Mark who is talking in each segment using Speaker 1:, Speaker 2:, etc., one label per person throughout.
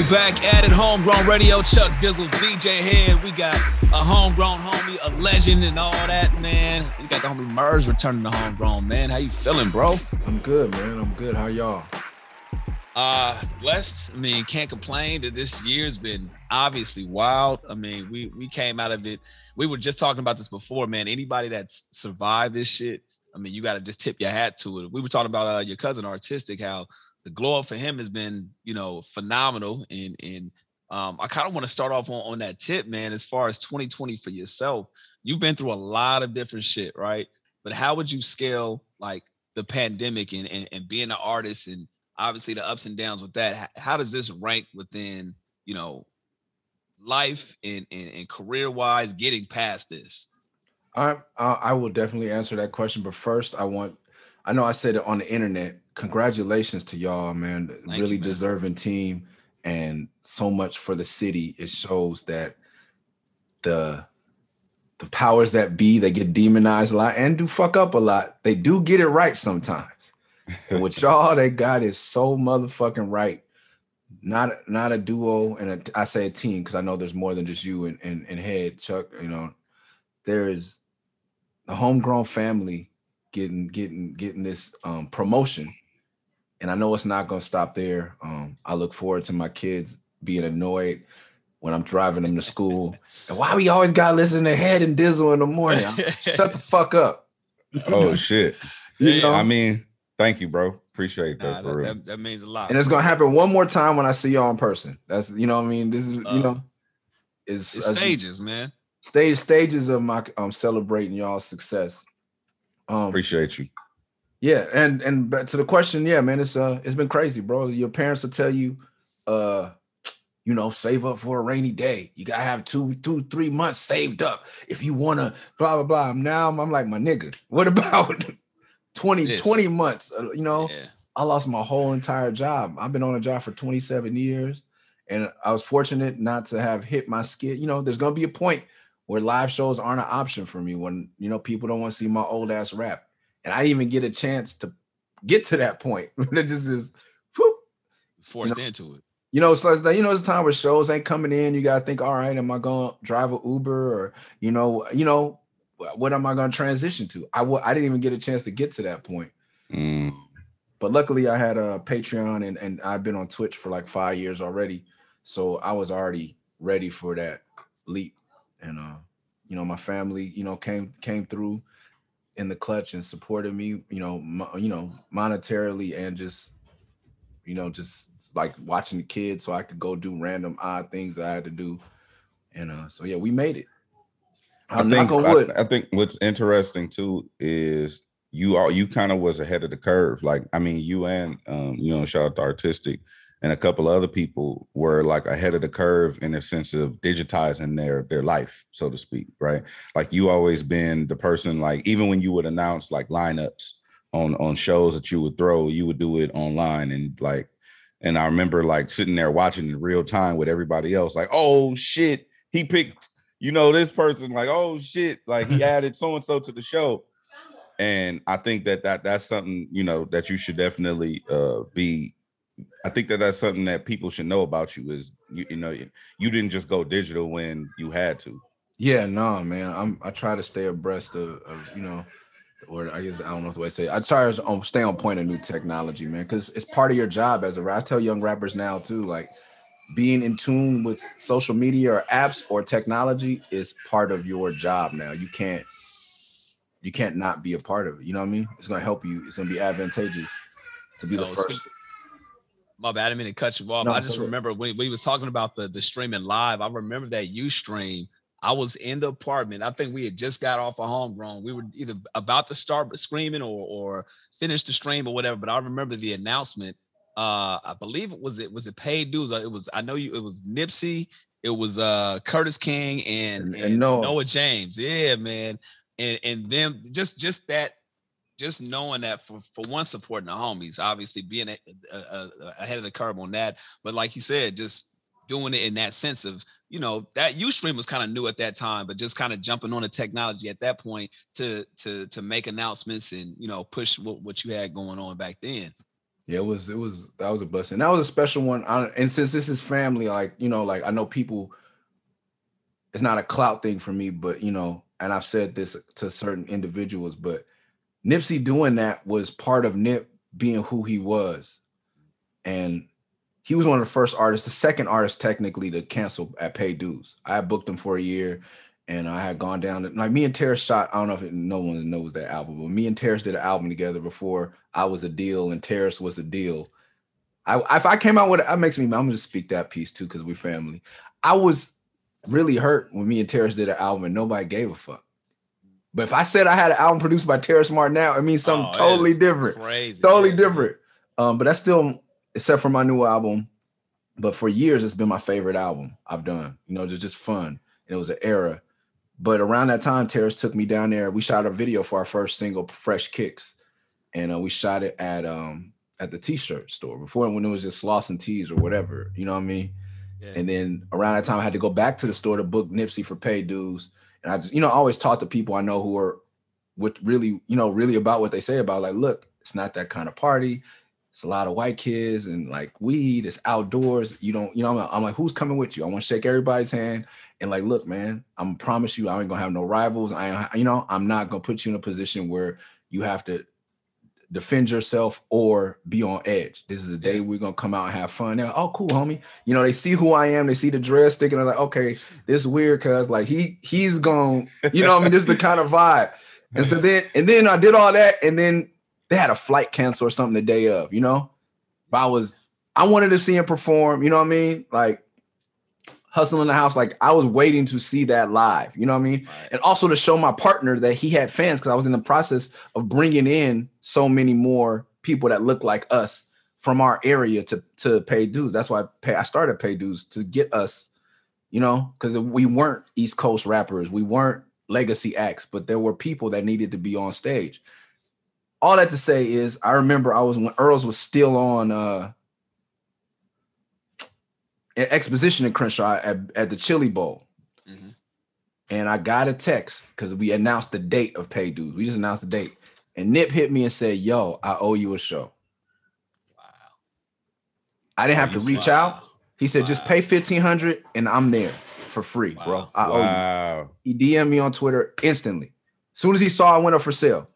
Speaker 1: We back at it, Homegrown Radio. Chuck Dizzle, DJ Hed. We got a homegrown homie, a legend, and all that, man. We got the homie Murs returning to homegrown, man. How you feeling, bro?
Speaker 2: I'm good, man. I'm good. How y'all?
Speaker 1: Uh, blessed. I mean, can't complain that this year's been obviously wild. I mean, we we came out of it. We were just talking about this before, man. Anybody that's survived this shit, I mean, you got to just tip your hat to it. We were talking about uh, your cousin Artistic, how the glow up for him has been, you know, phenomenal. And and um, I kind of want to start off on, on that tip, man. As far as 2020 for yourself, you've been through a lot of different shit, right? But how would you scale like the pandemic and and, and being an artist and obviously the ups and downs with that? How, does this rank within, you know, life and and, and career wise getting past this?
Speaker 2: I, I I will definitely answer that question, but first I want I know I said it on the internet. Congratulations to y'all, man.
Speaker 1: Thank
Speaker 2: really
Speaker 1: you, man.
Speaker 2: deserving team and so much for the city. It shows that the the powers that be they get demonized a lot and do fuck up a lot. They do get it right sometimes. With y'all, they got is so motherfucking right. Not not a duo and a, I say a team because I know there's more than just you and, and and Hed Chuck. You know, there is a homegrown family getting getting getting this um, promotion, and I know it's not going to stop there. Um, I look forward to my kids being annoyed when I'm driving them to school. And why we always got to listen to Hed and Dizzle in the morning? I'm- Shut the fuck up.
Speaker 3: Oh shit.
Speaker 2: You know?
Speaker 3: I mean, thank you, bro. Appreciate
Speaker 1: Nah,
Speaker 3: that for
Speaker 1: that,
Speaker 3: real.
Speaker 1: that, that means a lot.
Speaker 2: and it's gonna happen one more time when I see y'all in person. That's you know what I mean. This is
Speaker 1: Uh,
Speaker 2: you know is
Speaker 1: it's stages, man.
Speaker 2: stage stages of my um celebrating y'all's success. Um
Speaker 3: Appreciate you.
Speaker 2: yeah, and and back to the question, yeah, man, it's uh it's been crazy, bro. Your parents will tell you, uh, you know, save up for a rainy day. You gotta have two, two, three months saved up if you wanna blah blah blah. Now I'm, I'm like my nigga. What about 20,
Speaker 1: This.
Speaker 2: 20 months? Uh, you know,
Speaker 1: Yeah.
Speaker 2: I lost my whole entire job. I've been on a job for 27 years, and I was fortunate not to have hit my skid. You know, there's gonna be a point where live shows aren't an option for me when you know people don't want to see my old ass rap, and I didn't even get a chance to get to that point. it just is, whoop.
Speaker 1: Forced
Speaker 2: know,
Speaker 1: into it.
Speaker 2: you know, so you know, it's a time where shows ain't coming in. You gotta think, all right, am I gonna drive a Uber or you know, you know, what am I gonna transition to? I w- I didn't even get a chance to get to that point.
Speaker 3: Mm,
Speaker 2: But luckily, I had a Patreon and and I've been on Twitch for like five years already, so I was already ready for that leap. And uh, you know, my family, you know, came came through in the clutch and supported me. You know, mo- you know, monetarily and just, you know, just like watching the kids, so I could go do random odd things that I had to do. And uh, so yeah, we made it.
Speaker 3: I
Speaker 2: I'm
Speaker 3: think I. I think what's interesting too is you are you kind of was ahead of the curve. Like I mean, you and um, you know, shout out to artistic and a couple of other people were like ahead of the curve in the sense of digitizing their their life, so to speak, right? Like you always been the person like even when you would announce like lineups on on shows that you would throw, you would do it online and like and I remember like sitting there watching in real time with everybody else, like, oh shit, he picked, you know, this person, like, oh shit, like he added so and so to the show. And I think that that that's something you know that you should definitely uh be. I think that that's something that people should know about you is you you know you, you didn't just go digital when you had to.
Speaker 2: Yeah, no, man. I'm I try to stay abreast of, of you know, or I guess I don't know the way to say. It. I try to stay on point of new technology, man, because it's part of your job as a rapper. I tell young rappers now too, like being in tune with social media or apps or technology is part of your job now. You can't you can't not be a part of it. You know what I mean? It's gonna help you. It's gonna be advantageous to be the first.
Speaker 1: speak- My bad, I mean to cut you off.
Speaker 2: No,
Speaker 1: I just remember when we was talking about the the streaming live. I remember that you stream. I was in the apartment. I think we had just got off a homegrown. We were either about to start screaming or or finish the stream or whatever. But I remember the announcement. Uh, I believe it was it was it paid dues. It was I know you. It was Nipsey. It was uh Curtis King and,
Speaker 2: And-
Speaker 1: and,
Speaker 2: Noah.
Speaker 1: Noah James. Yeah, man. And and them just just that just knowing that for for one supporting the homies, obviously being a, a, a- ahead of the curve on that, but like you said, just doing it in that sense of you know that Ustream was kind of new at that time, but just kind of jumping on the technology at that point to to to make announcements and you know push what, what you had going on back then.
Speaker 2: Yeah, it was it was that was a blessing. That was a special one. I, and since this is family, like you know, like I know people, it's not a clout thing for me, but you know, and I've said this to certain individuals, but Nipsey doing that was part of Nip being who he was, and he was one of the first artists, the second artist technically to cancel at pay dues. I booked him for a year, and I had gone down to, like me and Terrace shot. I don't know if it, no one knows that album, but me and Terrace did an album together before I was a deal and Terrace was a deal. I if I came out with it, that makes me. I'm gonna just speak that piece too because we're family. I was really hurt when me and Terrace did an album and nobody gave a fuck. But if I said I had an album produced by Terrace Martin now, it means something
Speaker 1: Oh,
Speaker 2: totally different.
Speaker 1: Crazy,
Speaker 2: Totally
Speaker 1: man.
Speaker 2: different. Um, but that's still, except for my new album, but for years it's been my favorite album I've done. You know, just just fun. And it was an era. But around that time, Terrace took me down there. We shot a video for our first single, Fresh Kicks, and uh, we shot it at um at the t-shirt store before when it was just Slauson Tees or whatever. You know what I mean?
Speaker 1: Yeah.
Speaker 2: And then around that time, I had to go back to the store to book Nipsey for pay dues. And I just, you know, I always talk to people I know who are with really, you know, really about what they say about like, look, it's not that kind of party. It's a lot of white kids and like weed. It's outdoors. You don't, you know, I'm, like- I'm like, who's coming with you? I want to shake everybody's hand and like, look, man, I'm promise you, I ain't gonna have no rivals. I, ain't- you know, I'm not gonna put you in a position where you have to defend yourself or be on edge. This is a day we're gonna come out and have fun. Like, oh, cool, homie. You know, they see who I am, they see the dress sticking, and they're like, okay, this is weird, cuz like he he's going, you know, what I mean, this is the kind of vibe. And so then and then I did all that, and then they had a flight cancel or something the day of, you know. But I was I wanted to see him perform, you know what I mean? Like hustling in the house, like I was waiting to see that live, you know what I mean?
Speaker 1: Right.
Speaker 2: and also to show my partner that he had fans because I was in the process of bringing in so many more people that look like us from our area to to pay dues. That's why I, pay, I started pay dues to get us, you know, because we weren't East Coast rappers, we weren't legacy acts, but there were people that needed to be on stage. All that to say is, I remember I was when Earls was still on uh exposition in Crenshaw at, at the Chili Bowl
Speaker 1: Mhm.
Speaker 2: and I got a text because we announced the date of pay dues. We just announced the date, and Nip hit me and said, "Yo, I owe you a show."
Speaker 1: Wow.
Speaker 2: I didn't have to reach out. He said, "Just pay fifteen hundred, and I'm there for free, bro.
Speaker 1: Wow.
Speaker 2: I owe you."
Speaker 3: wow.
Speaker 2: He DM'd me on Twitter instantly. As soon as he saw I went up for sale,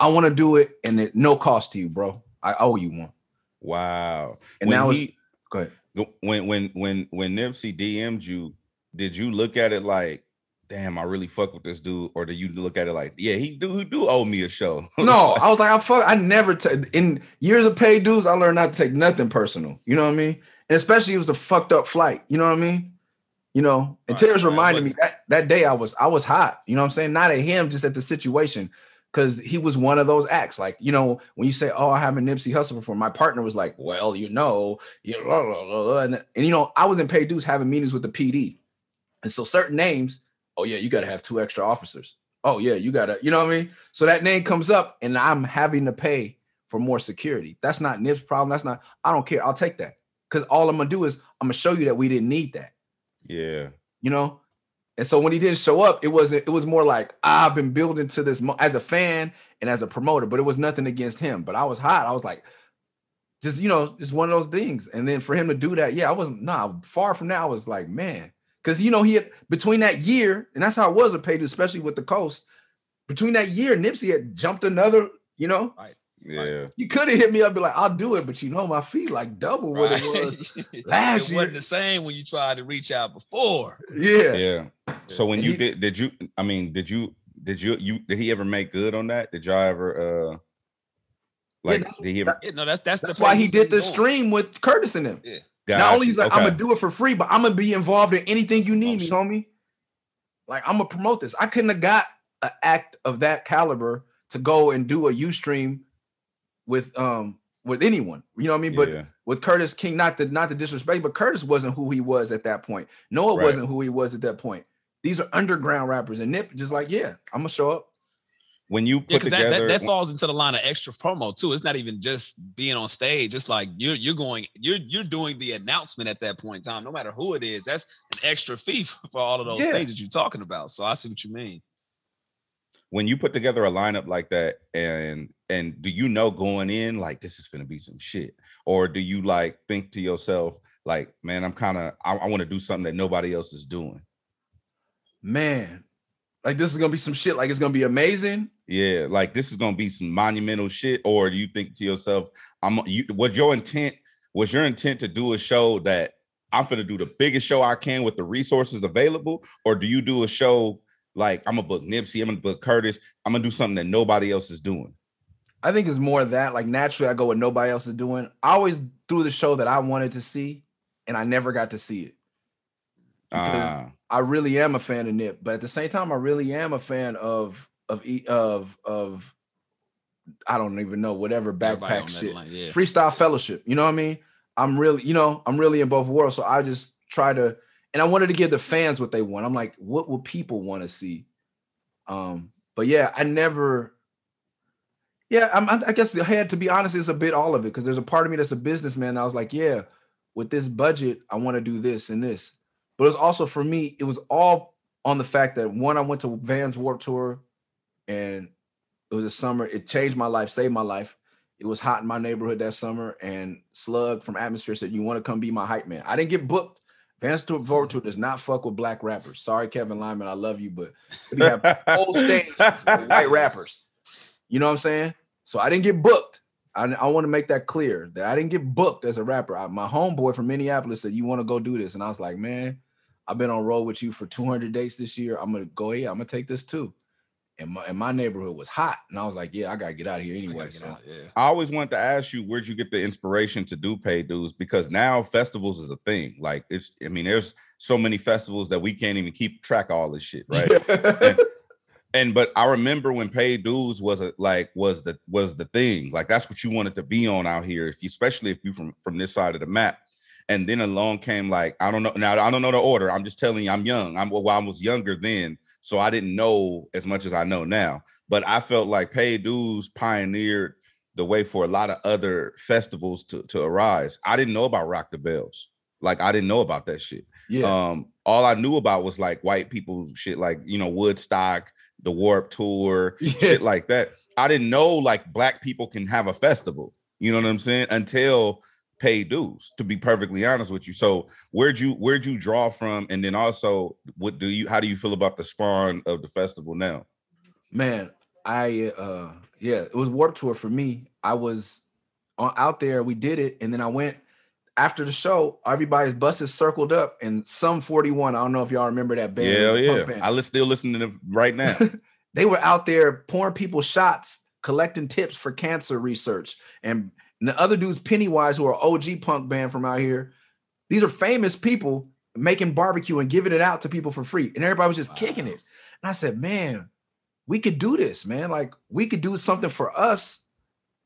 Speaker 2: I want to do it, and it no cost to you, bro. I owe you one.
Speaker 3: Wow.
Speaker 2: And
Speaker 3: when
Speaker 2: now
Speaker 3: he,
Speaker 2: it's go ahead.
Speaker 3: When when when when Nipsey DM'd you, did you look at it like, damn, I really fuck with this dude, or do you look at it like, yeah, he do he do owe me a show?
Speaker 2: No, I was like, I fuck. I never ta- in years of paid dues. I learned not to take nothing personal. You know what I mean? And especially it was the fucked up flight. You know what I mean? You know, and
Speaker 1: Right, Terrace
Speaker 2: reminded me that that day I was I was hot. You know what I'm saying? Not at him, just at the situation. Cause he was one of those acts. Like, you know, when you say, Oh, I have a Nipsey Hussle before, my partner was like, Well, you know, you blah, blah, blah. And, and you know, I was in Pay dues having meetings with the PD. And so certain names, oh yeah, you gotta have two extra officers. Oh yeah, you gotta, you know what I mean? So that name comes up and I'm having to pay for more security. That's not Nip's problem. That's not, I don't care. I'll take that. Cause all I'm gonna do is I'm gonna show you that we didn't need that,
Speaker 3: yeah.
Speaker 2: you know? And so when he didn't show up, it wasn't, it was more like "Ah, I've been building to this mo- as a fan and as a promoter, but it was nothing against him. But I was hot. I was like, just you know, just one of those things. And then for him to do that, yeah, I wasn't nah, far from that. I was like, man, because you know, he had between that year, and that's how it was with Paydu, especially with the coast. Between that year, Nipsey had jumped another, you know,
Speaker 3: Yeah.
Speaker 2: you could have hit me up, be like, I'll do it, but you know, my feet like double what it was. last
Speaker 1: it
Speaker 2: year.
Speaker 1: wasn't the same when you tried to reach out before.
Speaker 2: Yeah.
Speaker 3: Yeah. So when
Speaker 2: And
Speaker 3: you
Speaker 2: he-
Speaker 3: did did you I mean did you did you you did he ever make good on that? Did y'all ever uh like
Speaker 2: that's-
Speaker 3: did he ever
Speaker 1: Yeah, no, that's that's,
Speaker 2: That's
Speaker 1: the
Speaker 2: why he did the stream with Curtis and them.
Speaker 3: got
Speaker 2: Not only
Speaker 3: you.
Speaker 2: he's like,
Speaker 3: Okay.
Speaker 2: I'm gonna do it for free, but I'm gonna be involved in anything you need
Speaker 1: Oh,
Speaker 2: me,
Speaker 1: shit.
Speaker 2: homie. Like I'm gonna promote this. I couldn't have got an act of that caliber to go and do a Ustream with um with anyone. You know what I mean? But
Speaker 3: Yeah.
Speaker 2: with Curtis King, not the not the disrespect, but Curtis wasn't who he was at that point. Noah
Speaker 3: Right.
Speaker 2: wasn't who he was at that point. These are underground rappers, and Nip just like, yeah, I'm gonna show up.
Speaker 3: when you put
Speaker 1: Yeah, because that,
Speaker 3: together
Speaker 1: that, that falls into the line of extra promo too. It's not even just being on stage. It's like you're you're going you're you're doing the announcement at that point in time, no matter who it is. That's an extra fee for all of those
Speaker 2: Yeah.
Speaker 1: that you're talking about. So I see what you mean.
Speaker 3: When you put together a lineup like that and and do you know going in like this is gonna be some shit or do you like think to yourself like man i'm kind of i, I want to do something that nobody else is doing
Speaker 2: Man, like this is gonna be some shit. Like it's gonna be amazing.
Speaker 3: yeah like this is gonna be some monumental shit or do you think to yourself i'm you was your intent was your intent to do a show that i'm gonna do the biggest show i can with the resources available or do you do a show like i'm gonna book nipsey i'm gonna book curtis i'm gonna do something that nobody else is doing
Speaker 2: I think it's more of that. Like naturally, I go what nobody else is doing. I always do the show that I wanted to see, and I never got to see it. Because
Speaker 3: Ah.
Speaker 2: I really am a fan of Nip, but at the same time, I really am a fan of of E- of of I don't even know whatever backpack shit,
Speaker 1: line, yeah.
Speaker 2: freestyle fellowship. You know what I mean? I'm really, you know, I'm really in both worlds. So I just try to, and I wanted to give the fans what they want. I'm like, what will people want to see? Um, but yeah, I never. Yeah, I'm, I guess I had to be honest. It's a bit all of it because there's a part of me that's a businessman. I was like, yeah, with this budget, I want to do this and this. But it was also for me, it was all on the fact that one, I went to Vans Warped Tour, and it was a summer. It changed my life, saved my life. It was hot in my neighborhood that summer, and Slug from Atmosphere said, "You want to come be my hype man?" I didn't get booked. Warped Tour does not fuck with black rappers. Sorry, Kevin Lyman, I love you, but we have whole stage with white rappers. You know what I'm saying? So I didn't get booked. I, I want to make that clear that I didn't get booked as a rapper. I- my homeboy from Minneapolis said, "You want to go do this?" And I was like, "Man, I've been on roll with you for 200 dates this year. I'm gonna go. Yeah, I'm gonna take this too." And my, and my neighborhood was hot, and I was like, "Yeah, I gotta get out of here anyway."
Speaker 1: gotta
Speaker 2: So
Speaker 1: out, yeah.
Speaker 3: I always wanted to ask you where'd you get the inspiration to do pay dues because now festivals is a thing. Like it's, I mean, there's so many festivals that we can't even keep track of all this shit, right? and but I remember when paid dues was a like was the was the thing. Like that's what you wanted to be on out here, if you especially if you from from this side of the map. And then along came like I don't know now I don't know the order. I'm just telling you I'm young. I'm well I was younger then, so I didn't know as much as I know now. But I felt like paid dues pioneered the way for a lot of other festivals to to arise. I didn't know about Rock the Bells. Like I didn't know about that shit.
Speaker 2: yeah,
Speaker 3: Um, all I knew about was like white people shit, like you know, Woodstock, the Warped Tour,
Speaker 2: yeah,
Speaker 3: shit like that. I didn't know like black people can have a festival. You know what I'm saying? Until pay dues, to be perfectly honest with you. So where'd you where'd you draw from? And then also, what do you how do you feel about the spawn of the festival now?
Speaker 2: man. I uh, yeah, it was Warp Tour for me. I was on, out there. We did it, and then I went after the show. Everybody's buses circled up, and Sum 41. I don't know if y'all remember that band.
Speaker 3: yeah, yeah.
Speaker 2: band.
Speaker 3: I li- still listen to them right now.
Speaker 2: they were out there pouring people shots, collecting tips for cancer research. And the other dudes, Pennywise, who are OG punk band from out here, these are famous people making barbecue and giving it out to people for free. And everybody was just kicking it. And I said, man, we could do this, man. Like we could do something for us.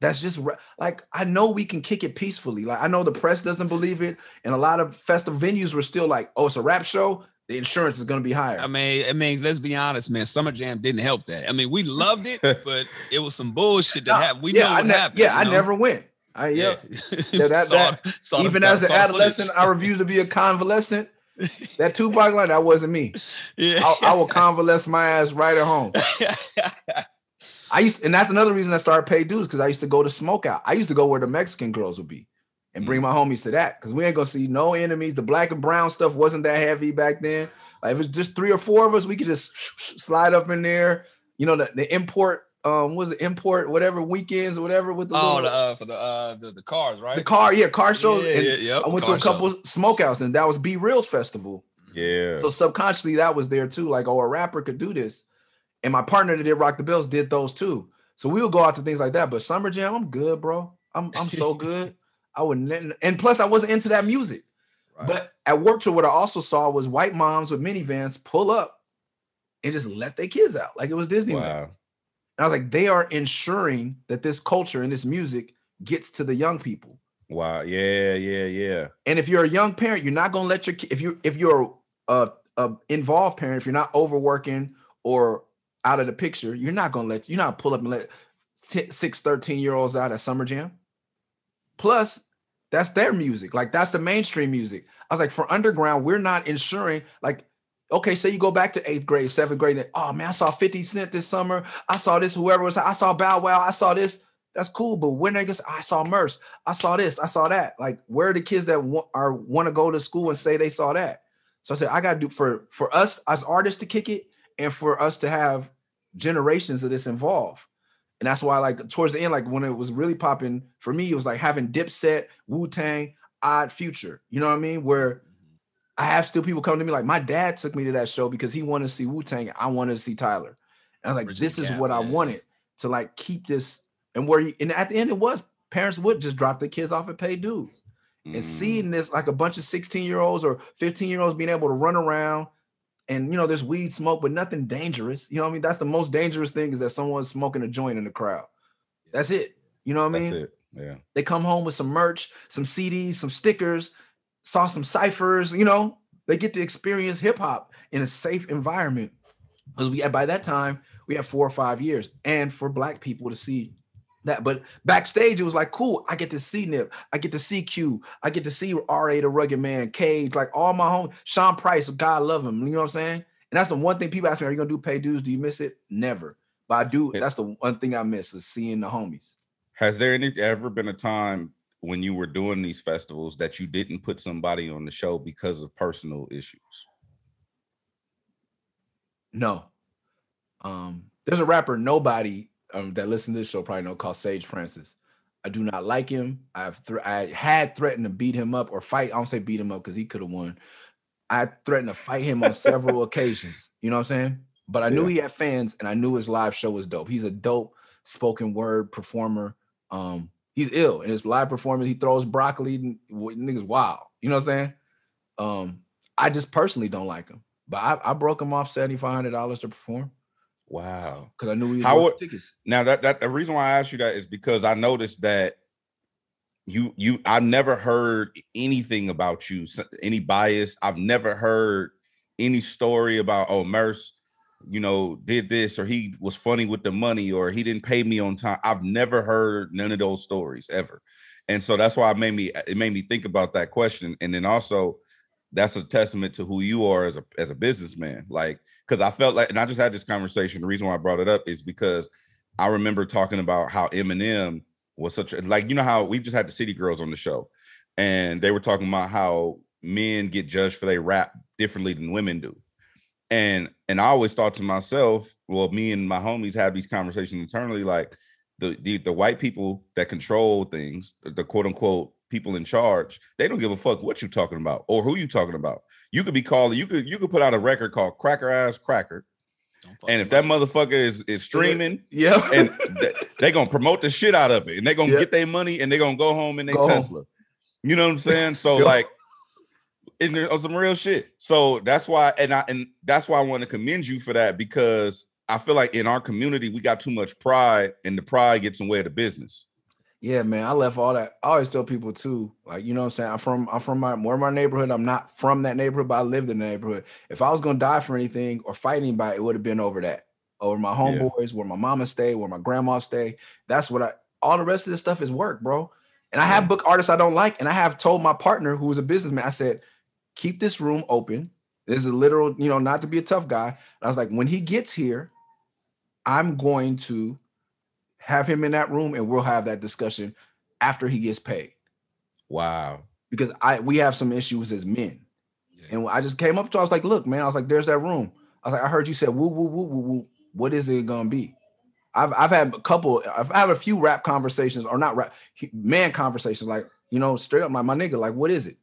Speaker 2: That's just re- like I know we can kick it peacefully. Like I know the press doesn't believe it, and a lot of festival venues were still like, "Oh, it's a rap show. The insurance is going to be higher."
Speaker 1: I mean, I mean, let's be honest, man. Summer Jam didn't help that. I mean, we loved it, but it was some bullshit that happened. We
Speaker 2: yeah,
Speaker 1: know what
Speaker 2: ne-
Speaker 1: happened.
Speaker 2: Yeah,
Speaker 1: you
Speaker 2: I never went. I yeah. Yeah, that-
Speaker 1: Saw-
Speaker 2: that-
Speaker 1: saw
Speaker 2: Even as an adolescent,
Speaker 1: footage.
Speaker 2: I refused to be a convalescent. That Tupac line, that wasn't me.
Speaker 1: yeah.
Speaker 2: I, I will convalesce my ass right at home. I used, and that's another reason I started pay dues because I used to go to smoke out. I used to go where the Mexican girls would be, and bring my homies to that because we ain't gonna see no enemies. The black and brown stuff wasn't that heavy back then. Like if it's just three or four of us, we could just slide up in there. You know the, the import, um, was it import whatever weekends or whatever with the
Speaker 1: oh,
Speaker 2: little-
Speaker 1: the, uh, for the uh the, the cars, right?
Speaker 2: the car, yeah, car shows.
Speaker 1: Yeah,
Speaker 2: and
Speaker 1: yeah, yep,
Speaker 2: I went to a couple smokeouts, and that was B Real's festival.
Speaker 3: yeah.
Speaker 2: So subconsciously, that was there too. Like, oh, a rapper could do this, and my partner that did Rock the Bells did those too. So we would go out to things like that. But Summer Jam, I'm good, bro. I'm I'm so good. I would not and plus, I wasn't into that music.
Speaker 1: Right.
Speaker 2: But at Warped Tour, what I also saw was white moms with minivans pull up and just let their kids out, like it was Disneyland.
Speaker 3: Wow.
Speaker 2: And I was like, they are ensuring that this culture and this music gets to the young people.
Speaker 3: Wow. Yeah, yeah, yeah.
Speaker 2: And if you're a young parent, you're not gonna let your if you if you're a, a involved parent, if you're not overworking or out of the picture, you're not gonna let you're not pull up and let six 13 year olds out at Summer Jam. Plus, that's their music. Like that's the mainstream music. I was like, for underground, we're not ensuring like okay, say you go back to eighth grade, seventh grade, and oh man, I saw 50 Cent this summer. I saw this, whoever was, I saw Bow Wow, I saw this. That's cool, but when niggas, I saw Murs, I saw this, I saw that. Like, where are the kids that want, are want to go to school and say they saw that? So I said, I gotta do for for us as artists to kick it, and for us to have generations of this involved. And that's why, like towards the end, like when it was really popping for me, it was like having Dipset, Wu Tang, Odd Future. You know what I mean? Where I have still people come to me like, my dad took me to that show because he wanted to see Wu Tang. I wanted to see Tyler. And I was like, Bridget this is Gap, what man. I wanted to like keep this. And where you, and at the end, it was parents would just drop their kids off and pay dues. Mm. And seeing this like a bunch of 16 year olds or 15 year olds being able to run around and you know, there's weed smoke, but nothing dangerous. You know what I mean? That's the most dangerous thing is that someone's smoking a joint in the crowd. That's it. You know what I mean?
Speaker 3: It. Yeah.
Speaker 2: They come home with some merch, some CDs, some stickers, saw some ciphers, you know, they get to experience hip hop in a safe environment. Because we by that time, we had four or five years. And for black people to see that. But backstage, it was like, cool. I get to see Nip. I get to see Q. I get to see R.A. the Rugged Man, Cage, like all my home. Sean Price, God love him. You know what I'm saying? And that's the one thing people ask me, are you gonna do pay dues? Do you miss it? Never. But I do. That's the one thing I miss is seeing the homies.
Speaker 3: Has there any ever been a time when you were doing these festivals that you didn't put somebody on the show because of personal issues?
Speaker 2: No. Um, there's a rapper, nobody um, that listen to this show probably know called Sage Francis. I do not like him. I've th- I had threatened to beat him up or fight. I don't say beat him up because he could have won. I threatened to fight him on several occasions. You know what I'm saying? But I knew he had fans, and I knew his live show was dope. He's a dope spoken word performer. Um, he's ill in his live performance. He throws broccoli. and, Niggas wild. You know what I'm saying? Um, I just personally don't like him, but I, I broke him off seventy five hundred dollars to perform.
Speaker 3: Wow.
Speaker 2: Because I knew he was How would, tickets.
Speaker 3: Now that that the reason why I asked you that is because I noticed that you you I've never heard anything about you, any bias. I've never heard any story about oh Murs, you know, did this or he was funny with the money or he didn't pay me on time. I've never heard none of those stories ever. And so that's why it made me it made me think about that question. And then also that's a testament to who you are as a as a businessman. Like because I felt like, and I just had this conversation. The reason why I brought it up is because I remember talking about how Eminem was such a like you know how we just had the City Girls on the show, and they were talking about how men get judged for their rap differently than women do. And and I always thought to myself, well, me and my homies have these conversations internally, like the the, the white people that control things, the quote unquote people in charge, they don't give a fuck what you're talking about or who you talking about. You could be calling, you could you could put out a record called Cracker Ass Cracker. And if that motherfucker is is streaming,
Speaker 2: yeah,
Speaker 3: and they're they gonna promote the shit out of it, and they're gonna get their money, and they're gonna go home in their Tesla. Home. You know what I'm saying? So like, and on some real shit. So that's why, and I and that's why I want to commend you for that because I feel like in our community we got too much pride, and the pride gets in the way of the business.
Speaker 2: Yeah, man. I left all that. I always tell people too, like, you know what I'm saying? I'm from I'm from my more my neighborhood. I'm not from that neighborhood, but I lived in the neighborhood. If I was gonna die for anything or fight anybody, it would have been over that. Over my homeboys, yeah. where my mama stay, where my grandma stay. That's what I all the rest of this stuff is work, bro. And I have book artists I don't like, and I have told my partner who was a businessman, I said, keep this room open. This is a literal, you know, not to be a tough guy. And I was like, when he gets here, I'm going to have him in that room and we'll have that discussion after he gets paid.
Speaker 3: Wow.
Speaker 2: Because I we have some issues as men. Yeah. And I just came up to I was like, look, man, I was like, there's that room. I was like, I heard you said woo woo woo woo woo. What is it gonna be? I've I've had a couple, I've had a few rap conversations, or not rap, man conversations, like you know, straight up my, my nigga, like, what is it?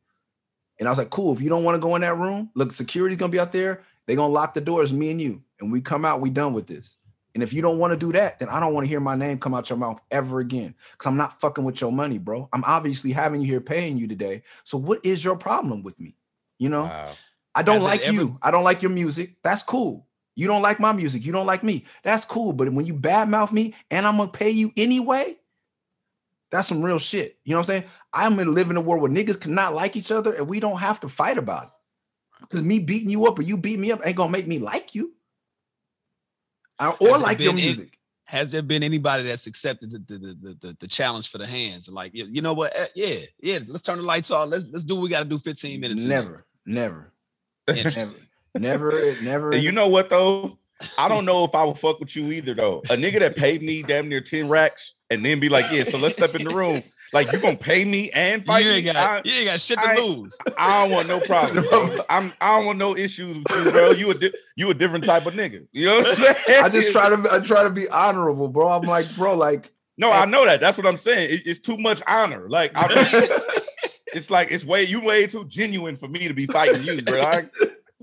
Speaker 2: And I was like, cool, if you don't want to go in that room, look, security's gonna be out there, they're gonna lock the doors, me and you, and we come out, we done with this. And if you don't want to do that, then I don't want to hear my name come out your mouth ever again. Cause I'm not fucking with your money, bro. I'm obviously having you here paying you today. So what is your problem with me? You know, wow. I don't Has like ever- you. I don't like your music. That's cool. You don't like my music. You don't like me. That's cool. But when you badmouth me and I'm gonna pay you anyway, that's some real shit. You know what I'm saying? I'm gonna live in a world where niggas cannot like each other and we don't have to fight about it. Because me beating you up or you beat me up ain't gonna make me like you. I, or like your
Speaker 1: been any-
Speaker 2: music.
Speaker 1: Has there been anybody that's accepted the the, the, the, the challenge for the hands? Like, you, you know what? Eh, Yeah, yeah. Let's turn the lights off. Let's let's do what we got to do. Fifteen minutes. in.
Speaker 2: Never, never, never, never, never.
Speaker 3: And you know what though? I don't know if I would fuck with you either though. A nigga that paid me damn near 10 racks and then be like, yeah, so let's step in the room. Like you gonna pay me and fight
Speaker 1: You ain't
Speaker 3: me?
Speaker 1: got you ain't got shit to
Speaker 3: I-
Speaker 1: lose.
Speaker 3: I, I don't want no problem. bro. I'm I don't want no issues with you, bro. You a di- you a different type of nigga. You know what I'm saying?
Speaker 2: I just try to, I try to be honorable, bro. I'm like, bro, like,
Speaker 3: No, I know that. That's what I'm saying. It- it's too much honor. Like I it's like it's way you way too genuine for me to be fighting you, bro. I ain't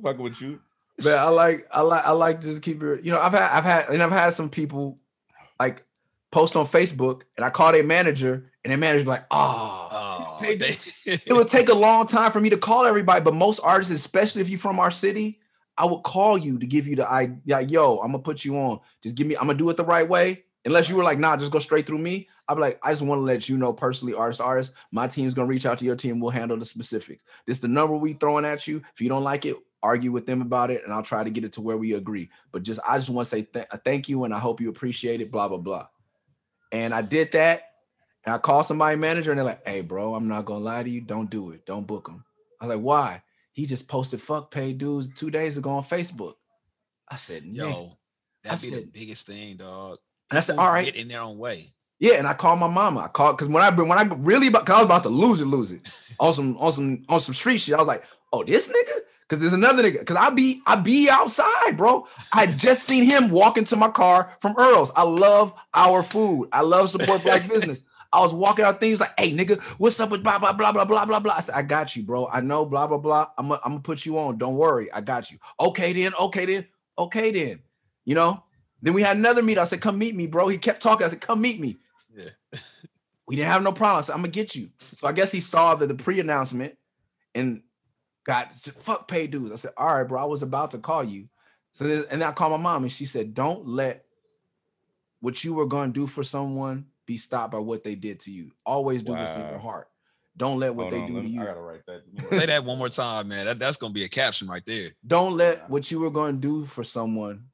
Speaker 3: fucking with you.
Speaker 2: man, I like, I like, I like just keep it. You know, I've had, I've had, and I've had some people like post on Facebook, and I call their manager, and their manager like, oh.
Speaker 1: Oh, they-
Speaker 2: it would take a long time for me to call everybody, but most artists, especially if you're from our city, I would call you to give you the I like, yo, I'm gonna put you on. Just give me, I'm gonna do it the right way. Unless you were like, nah, just go straight through me. I'd be like, I just want to let you know personally, artist, artist, my team's gonna reach out to your team. We'll handle the specifics. This the number we throwing at you. If you don't like it, argue with them about it, and I'll try to get it to where we agree. But just I just want to say th- thank you, and I hope you appreciate it. Blah blah blah. And I did that. And I call somebody manager and they're like, hey, bro, I'm not gonna lie to you. Don't do it. Don't book him. I was like, why? He just posted fuck Paid Dues two days ago on Facebook. I said, yo.
Speaker 1: That'd be the biggest thing, dog.
Speaker 2: And I said, all right.
Speaker 1: get in their own way.
Speaker 2: Yeah, and I called my mama. I called because when I when I really about, cause I was about to lose it, lose it on some on some on some street shit. I was like, oh, this nigga, because there's another nigga. Because I be I be outside, bro. I just seen him walk into my car from Earle's. I love our food. I love support black business. I was walking out things like, hey, nigga, what's up with blah blah blah blah blah blah blah. I said, I got you, bro. I know blah blah blah. I'm gonna I'm gonna put you on. Don't worry, I got you. Okay then, okay then, okay then. You know. Then we had another meet. I said, come meet me, bro. He kept talking. I said, come meet me.
Speaker 1: Yeah.
Speaker 2: we didn't have no problem. I said, I'm gonna get you. So I guess he saw the, the pre-announcement and got fuck pay dudes. I said, all right, bro. I was about to call you. So then, and then I called my mom and she said, Don't let what you were gonna do for someone be stopped by what they did to you. Always do what's in your heart. Don't let what
Speaker 3: Hold
Speaker 2: they
Speaker 3: on,
Speaker 2: do
Speaker 3: let
Speaker 2: to you.
Speaker 3: I gotta write that.
Speaker 1: Say that one more time, man. That, that's gonna be a caption right there.
Speaker 2: Don't let what you were going to do for someone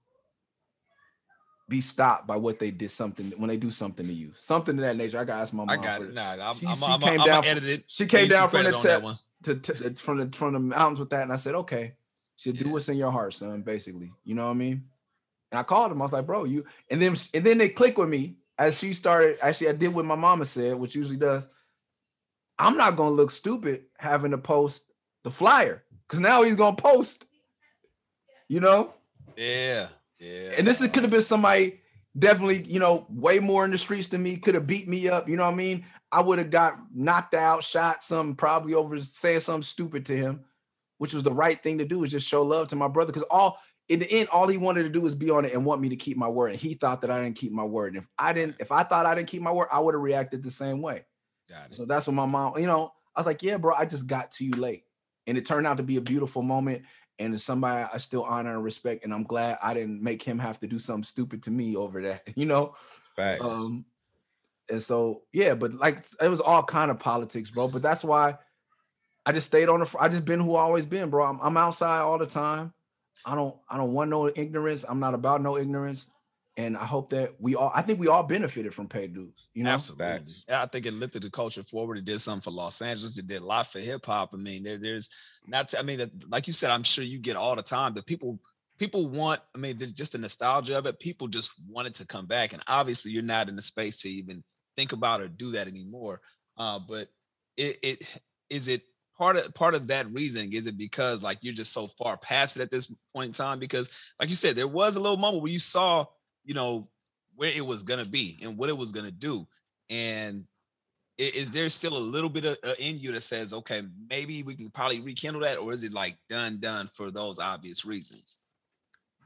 Speaker 2: be stopped by what they did something when they do something to you. Something of that nature. I got to ask my mom.
Speaker 1: I got it. Nah, I'm,
Speaker 2: She-
Speaker 1: I'm,
Speaker 2: she
Speaker 1: I'm,
Speaker 2: came
Speaker 1: I'm,
Speaker 2: down
Speaker 1: I'm
Speaker 2: from-
Speaker 1: edit it.
Speaker 2: She came down from the
Speaker 1: credit on that
Speaker 2: tip
Speaker 1: one.
Speaker 2: to, to from the from the mountains with that, and I said, okay. She said, do what's in your heart, son. Basically, you know what I mean. And I called him. I was like, bro, you. And then and then they clicked with me as she started. Actually, I did what my mama said, which usually does. I'm not gonna look stupid having to post the flyer because now he's gonna post. You know.
Speaker 1: Yeah, yeah.
Speaker 2: And this could have been somebody definitely, you know, way more in the streets than me, could have beat me up. You know what I mean? I would have got knocked out, shot some, probably over saying something stupid to him, which was the right thing to do, is just show love to my brother. Because all in the end, all he wanted to do was be on it and want me to keep my word. And he thought that I didn't keep my word. And if I didn't, if I thought I didn't keep my word, I would have reacted the same way.
Speaker 1: Got it.
Speaker 2: So that's what my mom, you know, I was like, yeah, bro, I just got to you late. And it turned out to be a beautiful moment. And it's somebody I still honor and respect. And I'm glad I didn't make him have to do something stupid to me over that, you know?
Speaker 3: Facts.
Speaker 2: Um, and so yeah, but like it was all kind of politics, bro. But that's why I just stayed on the. I just been who I always been, bro. I'm, I'm outside all the time. I don't. I don't want no ignorance. I'm not about no ignorance. And I hope that we all. I think we all benefited from paid dues. You know.
Speaker 1: Absolutely. Yeah, I think it lifted the culture forward. It did something for Los Angeles. It did a lot for hip hop. I mean, there, there's not. To, I mean, like you said, I'm sure you get all the time. The people, people want. I mean, just the nostalgia of it. People just wanted to come back, and obviously, you're not in the space to even think about or do that anymore. Uh, but it, it is it part of part of that reasoning. Is it because like you're just so far past it at this point in time? Because like you said, there was a little moment where you saw, you know, where it was gonna be and what it was gonna do. And i- is there still a little bit of uh, in you that says, okay, maybe we can probably rekindle that, or is it like done, done for those obvious reasons?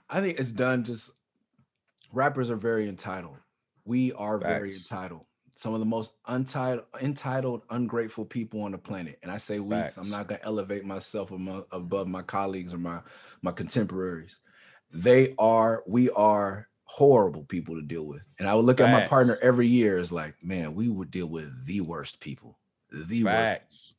Speaker 2: I think it's done. Just rappers are very entitled. We are very entitled. Some of the most untitled, entitled, ungrateful people on the planet. And I say we. I'm not gonna elevate myself above my colleagues or my my contemporaries. They are. We are horrible people to deal with. And I would look at my partner every year as like, man, we would deal with the worst people. The worst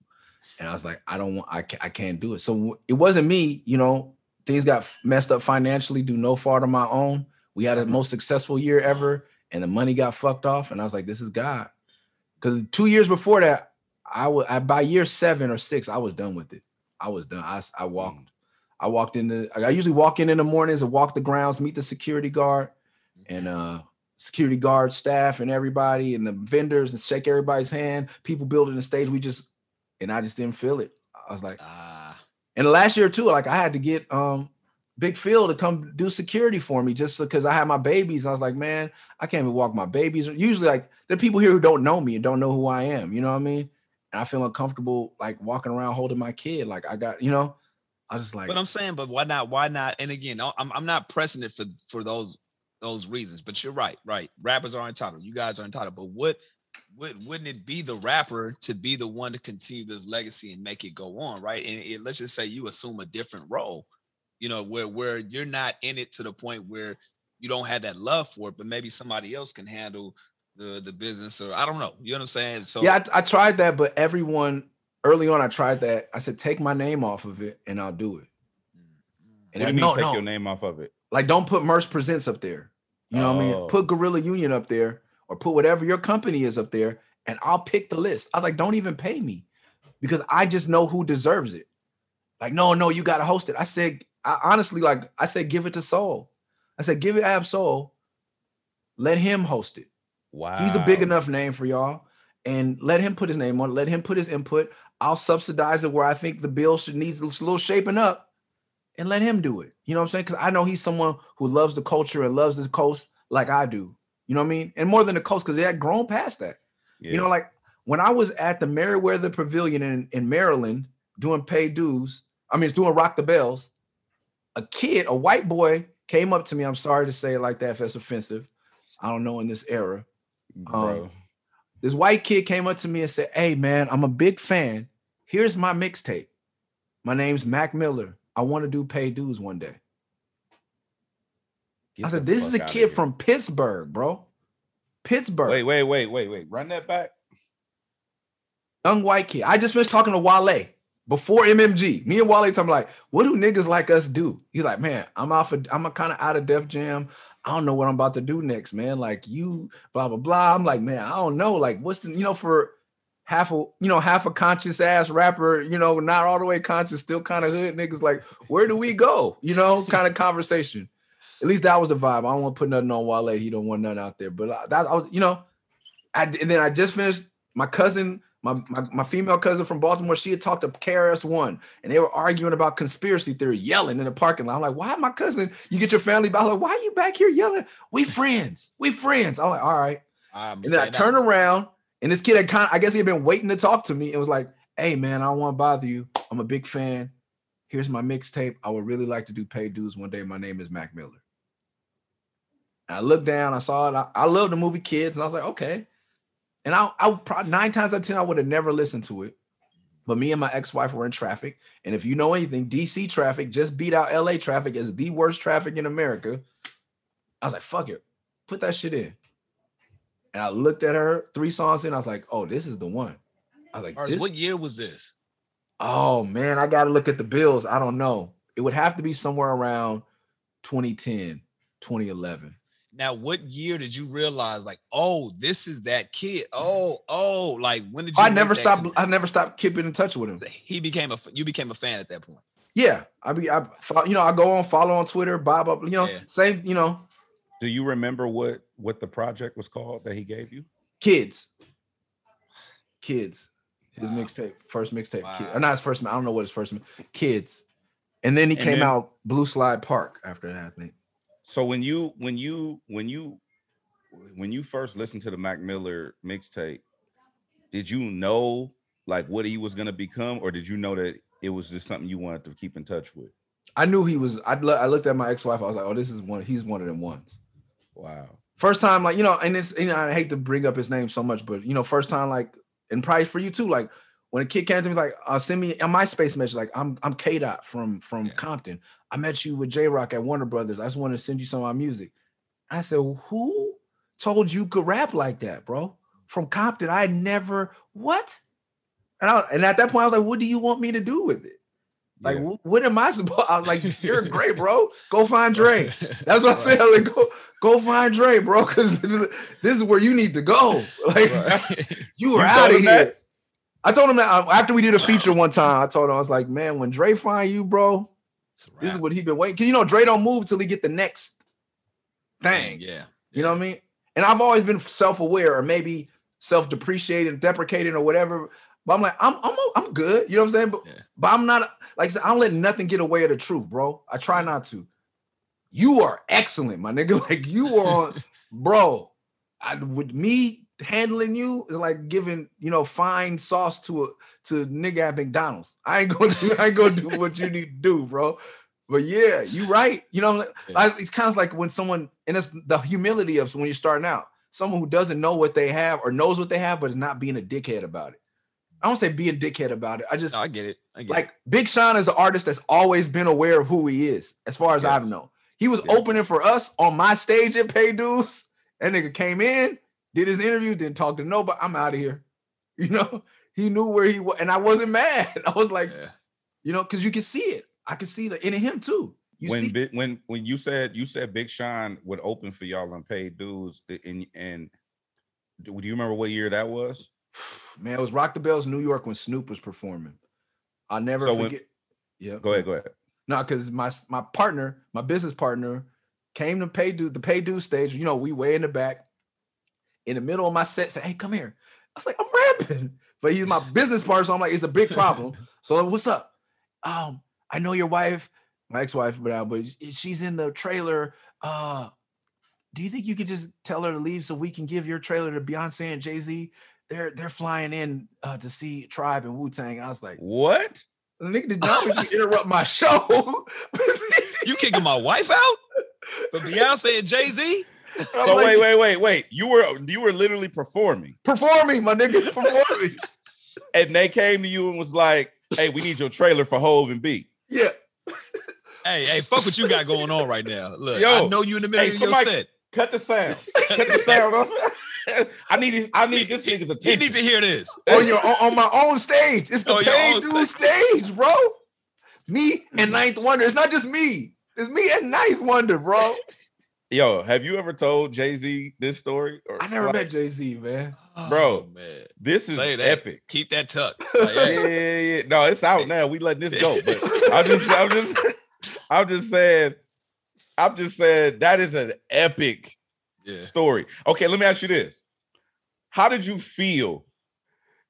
Speaker 2: and I was like, I don't want, I can't, I can't do it. So it wasn't me, you know. Things got messed up financially, do no fault of my own. We had the most successful year ever, and the money got fucked off. And I was like, this is God. Because two years before that, I was I, by year seven or six, I was done with it. I was done. I, I walked. I walked in the. I usually walk in in the mornings and walk the grounds, meet the security guard, and uh security guard staff and everybody and the vendors and shake everybody's hand. People building the stage. We just and I just didn't feel it. I was like, ah. And the last year too, like I had to get um Big Phil to come do security for me just because I had my babies. I was like, man, I can't even walk my babies. Usually, like are people here who don't know me and don't know who I am. You know what I mean? And I feel uncomfortable like walking around holding my kid. Like I got, you know, I was like.
Speaker 1: But I'm saying, but why not? Why not? And again, I'm I'm not pressing it for for those those reasons. But you're right, right. Rappers are entitled. You guys are entitled. But what would wouldn't it be the rapper to be the one to continue this legacy and make it go on, right? And it, let's just say you assume a different role you know, where where you're not in it to the point where you don't have that love for it, but maybe somebody else can handle the the business or I don't know. You know what I'm saying? So
Speaker 2: yeah, I, I tried that, but everyone early on I tried that. I said take my name off of it and I'll do it.
Speaker 3: Mm-hmm. And what do you mean no, take no. your name off of it?
Speaker 2: Like don't put Murs Presents up there. You know oh. what I mean? Oh. Put Guerrilla Union up there or put whatever your company is up there and I'll pick the list. I was like, don't even pay me because I just know who deserves it. Like, no, no, you got to host it. I said, I honestly like I said, give it to Soul. I said, give it Ab-Soul. Let him host it. Wow. He's a big enough name for y'all. And let him put his name on it. Let him put his input. I'll subsidize it where I think the bill should needs a little shaping up and let him do it. You know what I'm saying? Because I know he's someone who loves the culture and loves the coast like I do. You know what I mean? And more than the coast, because they had grown past that. Yeah. You know, like when I was at the Merriweather Pavilion in, in Maryland doing pay dues, I mean, it's doing Rock the Bells a kid, a white boy, came up to me. I'm sorry to say it like that if that's offensive. I don't know in this era. Um, this white kid came up to me and said, Hey man, I'm a big fan. Here's my mixtape. My name's Mac Miller. I want to do pay dues one day. Get I said, This is a kid from Pittsburgh, bro. Pittsburgh.
Speaker 3: Wait, wait, wait, wait, wait. Run that back.
Speaker 2: Young white kid. I just finished talking to Wale before MMG, me and Wale talking like, what do niggas like us do? He's like, man, I'm off of, I'm a kind of out of Def Jam. I don't know what I'm about to do next, man. Like you, blah blah blah. I'm like, man, I don't know. Like, what's the, you know, for half a, you know, half a conscious ass rapper, you know, not all the way conscious, still kind of hood niggas. Like, where do we go? You know, kind of conversation. At least that was the vibe. I don't want to put nothing on Wale. He don't want nothing out there. But that I was, you know, I and then I just finished. My cousin my, my, my female cousin from Baltimore, she had talked to KRS-One and they were arguing about conspiracy theory, yelling in the parking lot. I'm like, why my cousin? You get your family back. Like, why are you back here yelling? We friends. We friends. I'm like, all right. and then I turn around and this kid had kind of, I guess he had been waiting to talk to me. It was like, hey man, I don't want to bother you. I'm a big fan. Here's my mixtape. I would really like to do paid dues one day. My name is Mac Miller. And I looked down, I saw it. I, I love the movie Kids, and I was like, okay. And I, I nine times out of ten, I would have never listened to it. But me and my ex-wife were in traffic. And if you know anything, DC traffic just beat out LA traffic as the worst traffic in America. I was like, fuck it. Put that shit in. And I looked at her three songs in. I was like, oh, this is the one. I was
Speaker 1: like, what year was this?
Speaker 2: Oh man, I gotta look at the bills. I don't know. It would have to be somewhere around 2010, 2011.
Speaker 1: Now, what year did you realize, like, oh, this is that kid? Mm-hmm. Oh, oh, like when did oh, you?
Speaker 2: I never stopped. I never stopped keeping in touch with him.
Speaker 1: He became a. You became a fan at that point.
Speaker 2: Yeah, I be. I you know, I go on follow on Twitter, Bob up, you know, yeah. same, you know.
Speaker 3: Do you remember what what the project was called that he gave you?
Speaker 2: Kids. Kids. His wow. mixtape, first mixtape. Wow. Kid, or uh, not his first. I don't know what his first. Kids, and then he and came then, out Blue Slide Park after that. I think.
Speaker 3: So when you when you when you when you first listened to the Mac Miller mixtape, did you know like what he was gonna become, or did you know that it was just something you wanted to keep in touch with?
Speaker 2: I knew he was. I, I looked at my ex-wife. I was like, "Oh, this is one. He's one of them ones."
Speaker 3: Wow.
Speaker 2: First time, like you know, and it's you know, I hate to bring up his name so much, but you know, first time, like, and probably for you too, like when a kid came to me like, uh, send me a MySpace message, like I'm I'm K Dot from from yeah. Compton. I met you with Jay Rock at Warner Brothers. I just want to send you some of my music. I said, who told you could rap like that, bro? From Compton. I never what? And I and at that point, I was like, what do you want me to do with it? Like,
Speaker 3: Yeah.
Speaker 2: what am I supposed? To? I was like, you're great, bro. Go find Dre. That's what I said. Like, go, go find Dre, bro, because this is where you need to go. Like,
Speaker 1: Right.
Speaker 2: you are
Speaker 3: You
Speaker 2: out of here.
Speaker 3: that?
Speaker 2: I told him that uh, after we did a feature one time. I told him I was like, man, when Dre find you, bro, this is what he been waiting. Cause you know Dre don't move till he get the next thing.
Speaker 1: Yeah.
Speaker 2: You know what I mean? And I've always been self-aware or maybe self-depreciating, deprecating or whatever. But I'm like, I'm I'm I'm good. You know what I'm saying? But,
Speaker 1: Yeah.
Speaker 2: but I'm not like I said, I don't let nothing get away of the truth, bro. I try not to. You are excellent, my nigga. Like you are bro. I with me handling you is like giving you know fine sauce to a to a nigga at McDonald's. I ain't gonna do I ain't gonna do what you need to do, bro. But yeah, you right. You know, like, it's kind of like when someone and it's the humility of when you're starting out. Someone who doesn't know what they have or knows what they have, but is not being a dickhead about it. I don't say be a dickhead about it. I just
Speaker 1: No, I get it. I get
Speaker 2: like Big Sean is an artist that's always been aware of who he is, as far as I've known. He was
Speaker 3: Yes.
Speaker 2: opening for us on my stage at Paid Dues. That nigga came in, did his interview, didn't talk to nobody. I'm out of here. You know, he knew where he was, and I wasn't mad. I was like,
Speaker 1: Yeah.
Speaker 2: you know, because you can see it. I can see the in him too. You
Speaker 3: when
Speaker 2: see,
Speaker 3: when when you said you said Big Sean would open for y'all on paid dues, and and do you remember what year that was?
Speaker 2: man, it was Rock the Bells, New York, when Snoop was performing. I'll never
Speaker 3: So when-
Speaker 2: forget. yeah,
Speaker 3: Go ahead, go ahead.
Speaker 2: No, because my my partner, my business partner, came to pay due the pay due stage. You know, we way in the back, in the middle of my set, said, "Hey, come here." I was like, "I'm rapping," but he's my business partner, so I'm like, "It's a big problem." so what's up? Um, I know your wife, my ex-wife, but uh, but she's in the trailer. Uh, do you think you could just tell her to leave so we can give your trailer to Beyonce and Jay Z? They're they're flying in uh, to see Tribe and Wu Tang. I was like,
Speaker 3: What?
Speaker 2: "Nigga, did you interrupt my show?"
Speaker 1: You kicking my wife out for Beyonce and Jay Z?
Speaker 2: I'm
Speaker 3: So
Speaker 2: like,
Speaker 3: wait, wait, wait, wait. You were you were literally performing,
Speaker 2: performing, my nigga, performing.
Speaker 3: and they came to you and was like, "Hey, we need your trailer for Hove and B."
Speaker 2: yeah,
Speaker 1: Hey, hey, fuck what you got going on right now. Look,
Speaker 3: Yo,
Speaker 1: I know you in the middle
Speaker 3: hey,
Speaker 1: of your
Speaker 3: somebody-
Speaker 1: set.
Speaker 3: Cut the sound. Cut the sound off. I need I need this nigga's
Speaker 1: You need to hear this.
Speaker 2: on your on, on my own stage. It's the
Speaker 1: On your
Speaker 2: paid
Speaker 1: own
Speaker 2: dude stage, bro. Me and hmm. Ninth Wonder. It's not just me. It's me and Ninth Wonder, bro.
Speaker 3: Yo, have you ever told Jay Z this story? Or
Speaker 2: I never
Speaker 3: like,
Speaker 2: met Jay Z, man.
Speaker 3: Bro.
Speaker 1: Oh, man.
Speaker 3: This is
Speaker 1: Say that.
Speaker 3: epic.
Speaker 1: Keep that tuck. Like,
Speaker 3: yeah,
Speaker 1: hey,
Speaker 3: yeah, yeah. No, it's out now. We letting this go. But I'm just, I'm just, I'm just saying, I'm just saying that is an epic
Speaker 1: yeah.
Speaker 3: story. Okay, let me ask you this: How did you feel?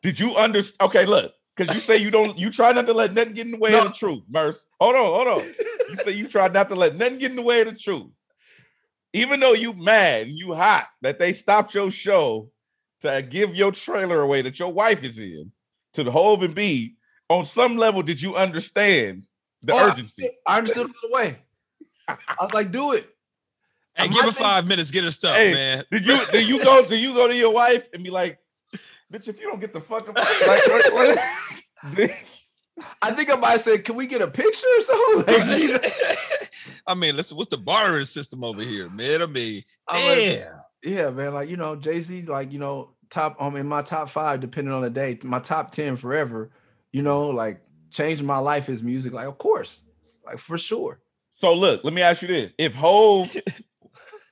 Speaker 3: Did you understand? Okay, look, because you say you don't, you try not to let nothing get in the way
Speaker 2: No.
Speaker 3: of the truth. Murs, hold on, hold on. You say you try not to let nothing get in the way of the truth, even though you mad, and you hot that they stopped your show to give your trailer away that your wife is in to the Hove and B. On some level, did you understand the
Speaker 2: Oh,
Speaker 3: urgency?
Speaker 2: I understood the way. I was like, do it.
Speaker 1: Hey,
Speaker 2: My
Speaker 1: give her
Speaker 2: thing-
Speaker 1: five minutes. Get her stuff,
Speaker 3: Hey,
Speaker 1: man.
Speaker 3: Did you do you go do you go to your wife and be like, bitch, if you don't get the fuck up, like, what, what-
Speaker 2: I think I might say, can we get a picture or something? Like, you know,
Speaker 1: I mean, listen, what's the bartering system over here, man? I mean,
Speaker 2: I'm
Speaker 1: yeah.
Speaker 2: yeah, man. Like, you know, Jay-Z, like, you know, top um in my top five, depending on the day, my top 10 forever, you know, like changing my life is music. Like, of course, like for sure.
Speaker 3: so look, let me ask you this: If Hove,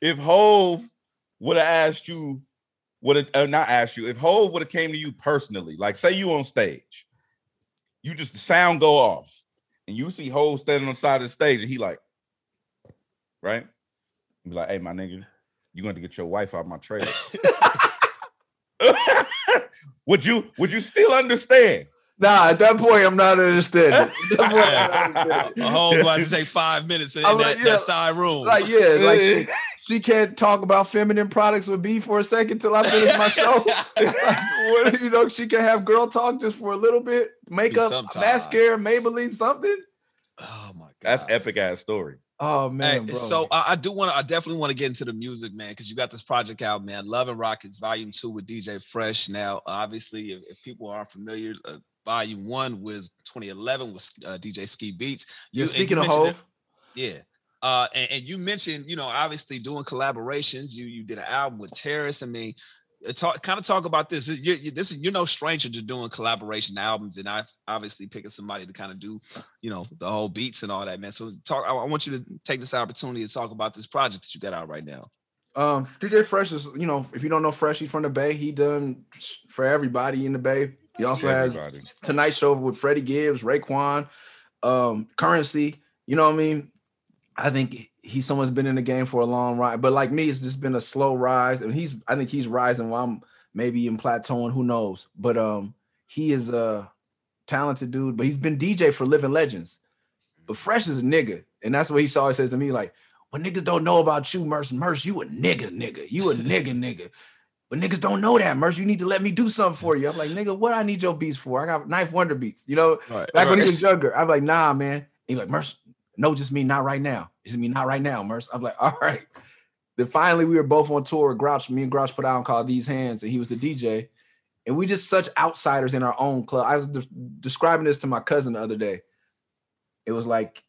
Speaker 3: if Hove would have asked you, would have uh, not asked you, if Hove would have came to you personally, like say you on stage, you just the sound go off, and you see Hove standing on the side of the stage, and he like, right? Be like, hey, my nigga, you going to get your wife out my trailer. would you would you still understand?
Speaker 2: Nah, at that point, I'm not understanding. At point, I'm
Speaker 1: A whole about to take five minutes in
Speaker 2: I'm
Speaker 1: that,
Speaker 2: like,
Speaker 1: that side room.
Speaker 2: like, yeah, like she, she can't talk about feminine products with me for a second till I finish my show. Like, what, you know, she can have girl talk just for a little bit, makeup, mascara, Maybelline, something.
Speaker 1: oh my god,
Speaker 3: That's epic ass story.
Speaker 2: Oh
Speaker 1: Hey,
Speaker 2: man, bro.
Speaker 1: so I, I do want to. I definitely want to get into the music, man, because you got this project out, man. Love and Rockets Volume Two with DJ Fresh. Now, obviously, if, if people aren't familiar, uh, Volume One was 2011 with uh, DJ Ski
Speaker 2: Beatz.
Speaker 1: You're
Speaker 2: speaking of
Speaker 1: mentioned it-
Speaker 2: Hove,
Speaker 1: Yeah. Uh, and, and you mentioned, you know, obviously doing collaborations. You you did an album with Terrace. I mean, talk kind of talk about this. You're, you this you're no stranger to doing collaboration albums, and I obviously picking somebody to kind of do, you know, the whole beats and all that, man. So talk. I, I want you to take this opportunity to talk about this project that you got out right now.
Speaker 2: Um, DJ Fresh is, you know, if you don't know Fresh, he's from the Bay. He done for everybody in the Bay. He also everybody. has Tonite Show with Freddie Gibbs, Raekwon, um, Curren$y. You know what I mean? I think he's someone's been in the game for a long ride, but like me, it's just been a slow rise, and he's I think he's rising while I'm maybe in plateauing. Who knows? But um, he is a talented dude, but he's been DJ for Living Legends. But Fresh is a nigga, and that's what he saw. always says to me, like, "When niggas don't know about you, Murs, Murs, you a nigga, nigga, you a nigga, nigga." But niggas don't know that, Murs. You need to let me do something for you. I'm like, nigga, what I need your beats for? I got Ninth Wonder beats, you know. Right, Back right. when he was younger, I'm like, nah, man. He like, Murs, no, just me, not right now. It's me, not right now, Murs. I'm like, all right. Then finally, we were both on tour with Grouch. Me and Grouch put out and called These Hands, and he was the DJ. And we just such outsiders in our own club. I was de- describing this to my cousin the other day. It was like,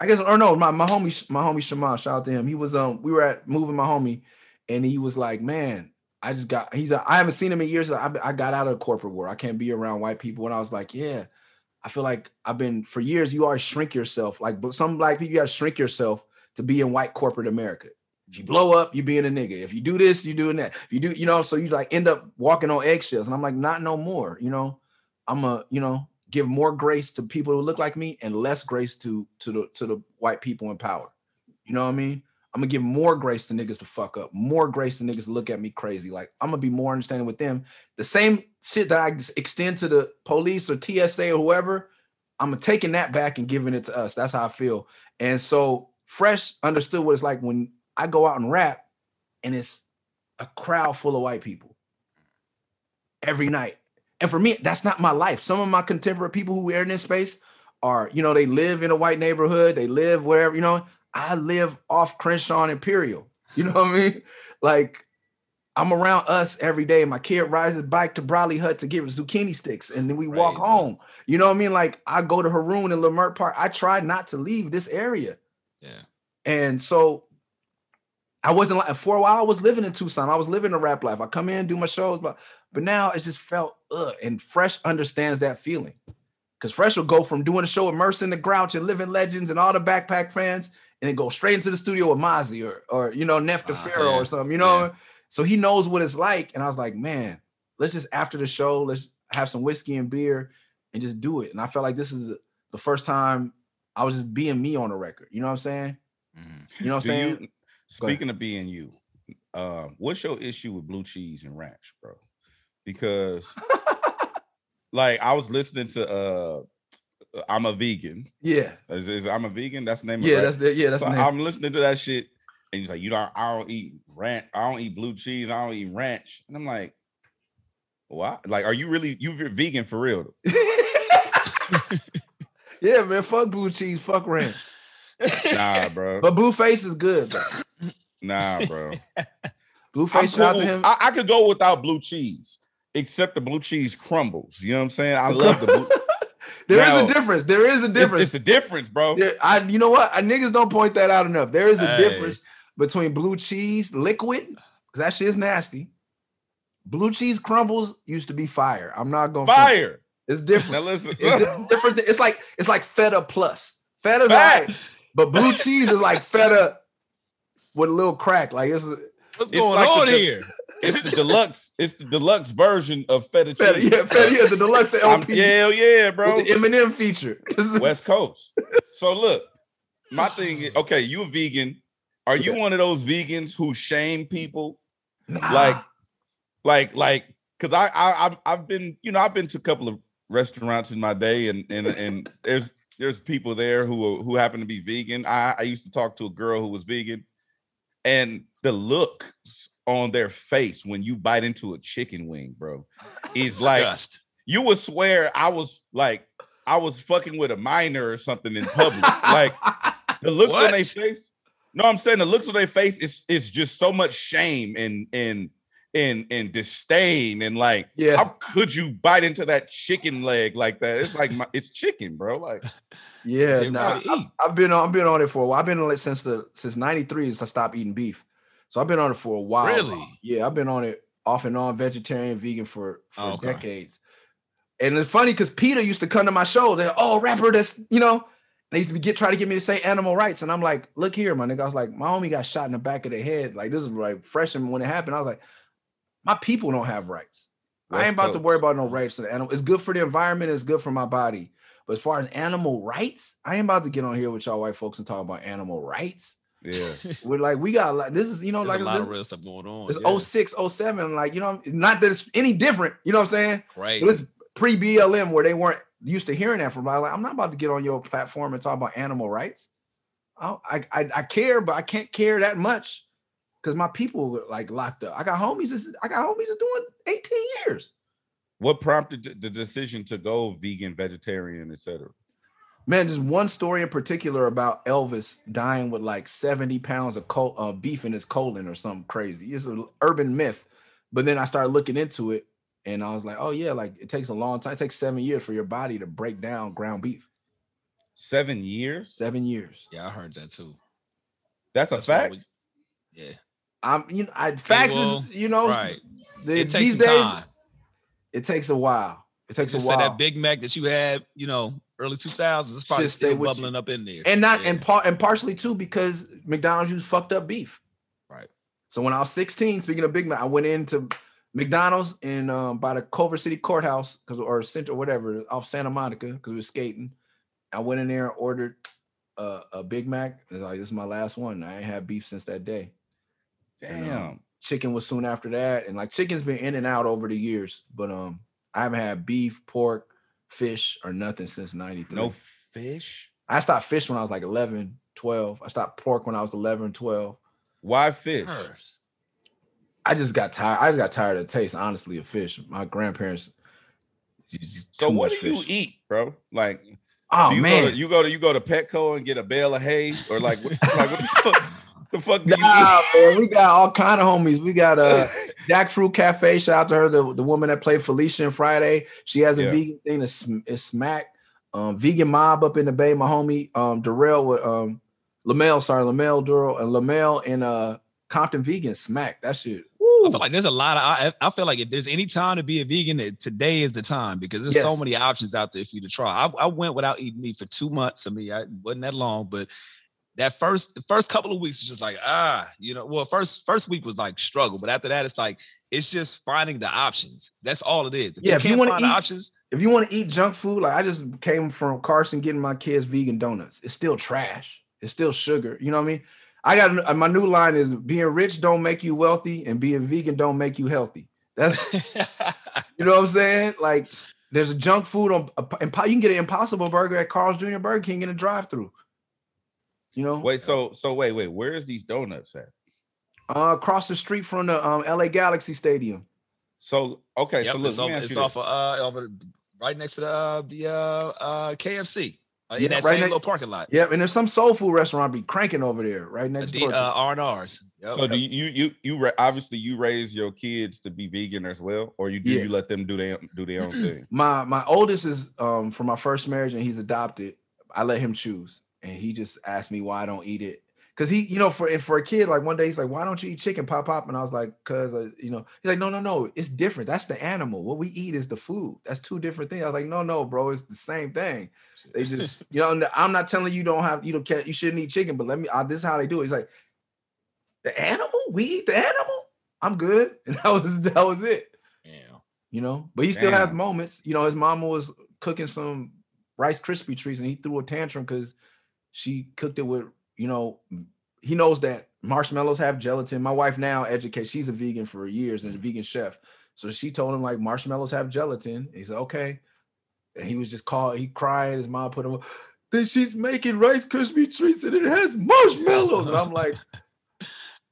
Speaker 2: I guess, or no, my, my homie, my homie Shaman, shout out to him. He was um, we were at moving my homie, and he was like, Man, I just got he's I haven't seen him in years. I, I got out of corporate world. I can't be around white people. And I was like, Yeah, I feel like I've been for years. You always shrink yourself. Like but some black people, you got to shrink yourself to be in white corporate America. If you blow up, you being a nigga. If you do this, you doing that. If you do, you know, so you like end up walking on eggshells. And I'm like, not no more. You know, I'm a, you know, give more grace to people who look like me and less grace to to the to the white people in power. You know what I mean? I'm gonna give more grace to niggas to fuck up, more grace to niggas to look at me crazy. Like I'm gonna be more understanding with them. The same shit that I extend to the police or TSA or whoever, I'm taking that back and giving it to us. That's how I feel. And so Fresh understood what it's like when I go out and rap, and it's a crowd full of white people every night. And for me, that's not my life. Some of my contemporary people who are in this space are, you know, they live in a white neighborhood, they live wherever, you know. I live off Crenshaw and Imperial. You know what I mean? Like I'm around us every day. My kid rides his bike to Bradley Hut to get zucchini sticks, and then we right. walk home. You know what I mean? Like I go to Haroon and Leimert Park. I try not to leave this area.
Speaker 1: Yeah.
Speaker 2: And so I wasn't like for a while. I was living in Tucson. I was living a rap life. I come in, do my shows, but but now it just felt ugh. And Fresh understands that feeling. Because Fresh will go from doing a show with Murs and the Grouch and Living Legends and all the backpack fans and then go straight into the studio with Mozzy or or you know Nef uh, Pharaoh yeah. or something, you know. Yeah. So he knows what it's like. And I was like, man, let's just after the show, let's have some whiskey and beer and just do it. And I felt like this is the first time I was just being me on the record. You know what I'm saying? Mm-hmm. You know what I'm saying?
Speaker 3: You, speaking of being you, uh, what's your issue with blue cheese and ranch, bro? Because like I was listening to uh I'm a vegan.
Speaker 2: Yeah.
Speaker 3: Is, is I'm a vegan? That's the name
Speaker 2: yeah, that's the yeah, that's
Speaker 3: so
Speaker 2: the
Speaker 3: name. I'm listening to that shit. And he's like, you know, I don't eat ranch, I don't eat blue cheese, I don't eat ranch. And I'm like, what? Like, are you really you vegan for real?
Speaker 2: yeah, man. Fuck blue cheese, fuck ranch.
Speaker 3: Nah, bro.
Speaker 2: But Blueface is good, bro.
Speaker 3: Nah, bro.
Speaker 2: Blueface cool. him.
Speaker 3: I, I could go without blue cheese, except the blue cheese crumbles. You know what I'm saying? I love the blue.
Speaker 2: There now, is a difference. There is a difference.
Speaker 3: It's, it's a difference, bro.
Speaker 2: I, you know what? I, niggas don't point that out enough. There is a hey. difference between blue cheese liquid, because that shit is nasty. Blue cheese crumbles used to be fire. I'm not going to.
Speaker 3: fire.
Speaker 2: It's different. Now listen. It's different. It's like it's like feta plus. Feta's right, but blue cheese is like feta with a little crack. Like it's
Speaker 1: what's it's going like on here?
Speaker 3: It's the deluxe. It's the deluxe version of feta, feta
Speaker 2: cheese. Yeah, feta, yeah, the deluxe LP.
Speaker 3: yeah, yeah, bro.
Speaker 2: With the Eminem feature.
Speaker 3: West Coast. So look, my thing is okay. You a vegan? Are you yeah. one of those vegans who shame people? Nah. Like, like, like, because I, I, I've been, you know, I've been to a couple of restaurants in my day, and and and there's there's people there who who happen to be vegan. I, I used to talk to a girl who was vegan, and the looks on their face when you bite into a chicken wing, bro, is like you would swear I was like I was fucking with a minor or something in public. like the looks what? on their face. No, I'm saying the looks on their face is is just so much shame and and and and disdain and like yeah how could you bite into that chicken leg like that it's like my, it's chicken bro like
Speaker 2: yeah nah, I, have been on i've been on it for a while i've been on it since the since 93 since i stopped eating beef so i've been on it for a while
Speaker 1: really
Speaker 2: yeah i've been on it off and on vegetarian, vegan for, for
Speaker 1: Oh, okay.
Speaker 2: decades. And it's funny because PETA used to come to my show. They're oh rapper, that's you know, and they used to get try to get me to say animal rights. And I'm like, look here, my nigga. I was like, my homie got shot in the back of the head. Like this is like freshman when it happened. I was like, my people don't have rights. I ain't about to worry about no rights to the animal. It's good for the environment, it's good for my body. But as far as animal rights, I ain't about to get on here with y'all white folks and talk about animal rights.
Speaker 3: Yeah.
Speaker 2: We're like, we got like this is you know
Speaker 1: There's
Speaker 2: like
Speaker 1: a lot
Speaker 2: this,
Speaker 1: of real stuff going on.
Speaker 2: it's
Speaker 1: yeah.
Speaker 2: 06, 07, like you know, not that it's any different, you know what I'm saying?
Speaker 1: Right.
Speaker 2: It was pre BLM where they weren't used to hearing that from. Like, I'm not about to get on your platform and talk about animal rights. I I I, I care, but I can't care that much because my people were like locked up. I got homies. that's- I got homies that's doing 18 years.
Speaker 3: What prompted the decision to go vegan, vegetarian, etc.?
Speaker 2: Man, just one story in particular about Elvis dying with like 70 pounds of col- uh, beef in his colon or something crazy. It's an urban myth. But then I started looking into it and I was like, oh, yeah, like it takes a long time. It takes seven years for your body to break down ground beef.
Speaker 3: Seven years.
Speaker 2: Seven years.
Speaker 1: yeah, I heard that too.
Speaker 3: That's a
Speaker 1: That's
Speaker 3: fact.
Speaker 1: we- yeah.
Speaker 2: I'm, you know, I, facts
Speaker 1: well,
Speaker 2: is, you know,
Speaker 1: Right.
Speaker 2: the-
Speaker 1: It takes
Speaker 2: these
Speaker 1: some
Speaker 2: days,
Speaker 1: time.
Speaker 2: it takes a while. It takes a
Speaker 1: said
Speaker 2: while.
Speaker 1: that Big Mac that you had, you know, early 2000s, it's probably
Speaker 2: Just
Speaker 1: still
Speaker 2: with you.
Speaker 1: bubbling up in there.
Speaker 2: and not
Speaker 1: Yeah.
Speaker 2: and part and partially too because McDonald's used fucked up beef.
Speaker 1: Right.
Speaker 2: So when I was 16, speaking of Big Mac, I went into McDonald's in um, by the Culver City Courthouse because or center or whatever off Santa Monica because we were skating. I went in there and ordered a, a Big Mac. It's like this is my last one. I ain't had beef since that day. And, um,
Speaker 3: Damn.
Speaker 2: chicken was soon after that, and like chicken's been in and out over the years, but um, I haven't had beef, pork, fish, or nothing since '93.
Speaker 3: No fish.
Speaker 2: I stopped fish when I was like 11, 12. I stopped pork when I was 11, 12.
Speaker 3: Why fish?
Speaker 2: I just got tired. I just got tired of the taste, honestly, of fish. My grandparents. just
Speaker 3: So what
Speaker 2: much
Speaker 3: do you eat, bro? Like,
Speaker 2: Oh
Speaker 3: you
Speaker 2: man,
Speaker 3: go to, you go to you go to Petco and get a bale of hay, or like, what, like what the fuck, the do
Speaker 2: nah,
Speaker 3: eat?
Speaker 2: man, we got all kind of homies. We got uh Jackfruit Cafe. Shout out to her, the, the woman that played Felicia in Friday. She has a
Speaker 3: Yeah.
Speaker 2: vegan thing. It's, it's smack. Um, vegan mob up in the bay. My homie um Darrell with um Lamel, sorry, Lamel Durrell and Lamel and uh Compton Vegan smack. That shit.
Speaker 1: I feel like there's a lot of. I, I feel like if there's any time to be a vegan, that today is the time because there's so many options out there for you to try. I, I went without eating meat for two months. I mean, I wasn't that long, but that first first couple of weeks was just like ah, you know. Well, first first week was like struggle, but after that, it's like it's just finding the options. That's all it is. If
Speaker 2: Yeah, if you wanna eat-
Speaker 1: options,
Speaker 2: if you want to eat junk food, like I just came from Carson getting my kids vegan donuts. It's still trash. It's still sugar. You know what I mean? I got my new line is being rich don't make you wealthy, and being vegan don't make you healthy. That's you know what I'm saying. Like there's a junk food on and you can get an Impossible Burger at Carl's Jr. Burger King in a drive-through. You know,
Speaker 3: Wait, so so wait, wait, where is these donuts at?
Speaker 2: uh, across the street from the um, LA Galaxy Stadium.
Speaker 3: So okay,
Speaker 1: Yep,
Speaker 3: so look,
Speaker 1: it's,
Speaker 3: let me
Speaker 1: off,
Speaker 3: ask
Speaker 1: it's
Speaker 3: you
Speaker 1: off of, uh, over the- right next to the uh, the uh, uh, KFC uh,
Speaker 2: Yeah,
Speaker 1: in that
Speaker 2: right
Speaker 1: same
Speaker 2: ne-
Speaker 1: little parking lot.
Speaker 2: Yep, and there's some soul food restaurant be cranking over there right next
Speaker 1: D,
Speaker 2: door. to-
Speaker 1: uh, R and R's. Yep.
Speaker 3: So do you you you ra- obviously you raise your kids to be vegan as well, or you do
Speaker 2: Yeah.
Speaker 3: you let them do their do their own thing?
Speaker 2: my my oldest is um from my first marriage and he's adopted i let him choose and he just asked me why i don't eat it. Because he you know for and for a kid like one day he's like why don't you eat chicken pop pop? And i was like because uh, you know he's like no no no it's different. That's the animal. What we eat is the food. That's two different things. I was like no no bro it's the same thing. They just you know i'm not telling you don't have you don't care you shouldn't eat chicken but let me uh, this is how they do it. He's like the animal? We eat the animal? I'm good. And that was that was it.
Speaker 1: Yeah.
Speaker 2: you know. But he still has moments. You know, his mama was cooking some Rice Krispie treats and he threw a tantrum because she cooked it with, you know, he knows that marshmallows have gelatin. My wife now educates, she's a vegan for years and a vegan chef. So she told him like marshmallows have gelatin. And he said, okay. And he was just called, he cried. His mom put him, then she's making Rice Krispie treats and it has marshmallows. And I'm like,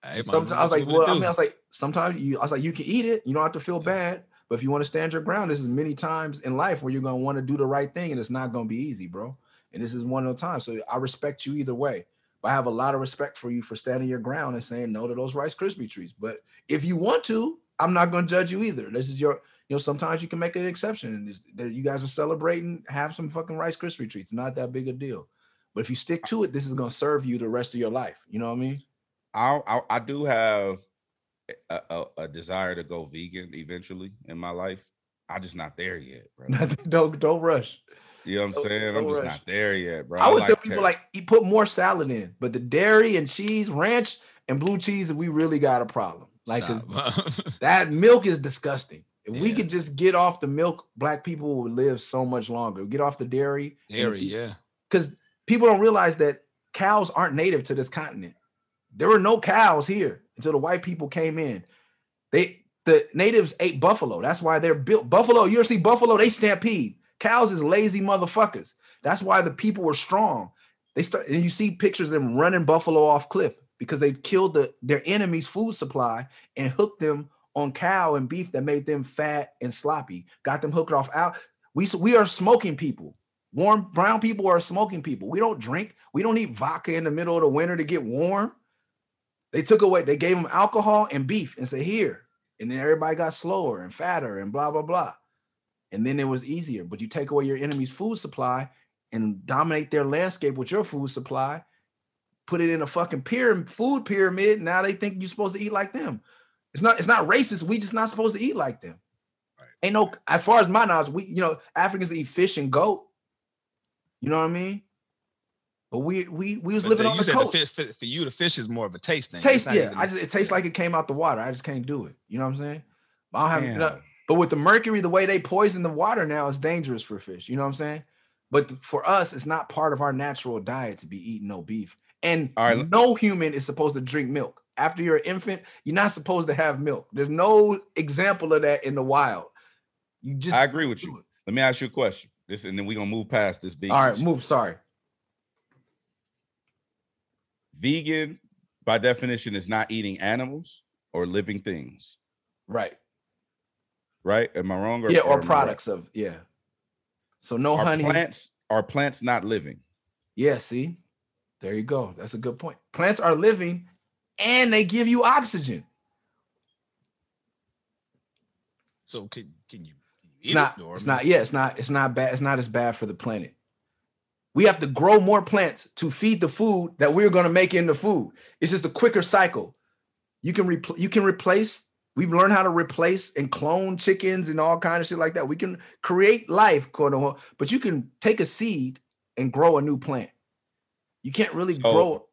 Speaker 1: Hey,
Speaker 2: Sometimes I was like, well, I mean, I was like, sometimes you, I was like, you can eat it. You don't have to feel bad. But if you want to stand your ground, this is many times in life where you're gonna want to do the right thing, and it's not gonna be easy, bro. And this is one of the times. So I respect you either way. But I have a lot of respect for you for standing your ground and saying no to those Rice Krispie treats. But if you want to, I'm not gonna judge you either. This is your, you know, sometimes you can make an exception. And that you guys are celebrating, have some fucking Rice Krispie treats. Not that big a deal. But if you stick to it, this is gonna serve you the rest of your life. You know what I mean?
Speaker 3: I, I I do have a, a, a desire to go vegan eventually in my life. I'm just not there yet, bro.
Speaker 2: don't don't rush.
Speaker 3: You know what I'm
Speaker 2: Don't-
Speaker 3: saying? I'm just
Speaker 2: rush.
Speaker 3: not there yet, bro.
Speaker 2: I would
Speaker 3: like
Speaker 2: tell people
Speaker 3: ter-
Speaker 2: like eat, put more salad in, but the dairy and cheese, ranch and blue cheese, we really got a problem. Like that milk is disgusting. If we could just get off the milk, black people would live so much longer. Get off the dairy.
Speaker 1: dairy, yeah.
Speaker 2: Because people don't realize that cows aren't native to this continent. There were no cows here until the white people came in. They the natives ate buffalo. That's why they're built. Buffalo, you ever see buffalo? They stampede. Cows is lazy motherfuckers. That's why the people were strong. They start and you see pictures of them running buffalo off cliff because they killed the, their enemy's food supply and hooked them on cow and beef that made them fat and sloppy. Got them hooked off out. We we are smoking people. Warm brown people are smoking people. We don't drink. We don't eat vodka in the middle of the winter to get warm. They took away. They gave them alcohol and beef and said here, and then everybody got slower and fatter and blah blah blah. And then it was easier. But you take away your enemy's food supply and dominate their landscape with your food supply. Put it in a fucking pyramid, food pyramid. Now they think you're supposed to eat like them. It's not. It's not racist. We just not supposed to eat like them.
Speaker 1: Right.
Speaker 2: Ain't no. As far as my knowledge, we you know Africans eat fish and goat. You know what I mean? But we we we was
Speaker 1: But
Speaker 2: living
Speaker 1: the-
Speaker 2: on
Speaker 1: you
Speaker 2: the
Speaker 1: said
Speaker 2: coast.
Speaker 1: the fish, for, for you, the fish is more of a taste thing.
Speaker 2: Taste,
Speaker 1: not
Speaker 2: yeah. I just it tastes like it came out the water. I just can't do it. You know what I'm saying? I don't have
Speaker 3: Damn.
Speaker 2: no- but with the mercury, the way they poison the water now is dangerous for fish. You know what I'm saying? But for us, it's not part of our natural diet to be eating no beef. And
Speaker 3: right,
Speaker 2: no human is supposed to drink milk. After you're an infant, you're not supposed to have milk. There's no example of that in the wild. You just
Speaker 3: I agree with you.
Speaker 2: it.
Speaker 3: Let me ask you a question. This and then we're gonna move past this vegan.
Speaker 2: All right, move. Sorry.
Speaker 3: Vegan, by definition, is not eating animals or living things,
Speaker 2: Right.
Speaker 3: Right? Am I wrong?
Speaker 2: yeah, or
Speaker 3: am I right?
Speaker 2: products of yeah. So no
Speaker 3: Are
Speaker 2: honey.
Speaker 3: plants are plants not living?
Speaker 2: Yeah, see, there you go. That's a good point. Plants are living and they give you oxygen.
Speaker 1: So can can you? Can you
Speaker 2: It's
Speaker 1: eat
Speaker 2: not,
Speaker 1: it, or
Speaker 2: it's not, yeah, it's not, it's not bad. It's not as bad for the planet. We have to grow more plants to feed the food that we're going to make into food. It's just a quicker cycle. You can repl- you can replace. We've learned how to replace and clone chickens and all kind of shit like that. We can create life, quote unquote, but you can take a seed and grow a new plant. You can't really
Speaker 3: So-
Speaker 2: grow.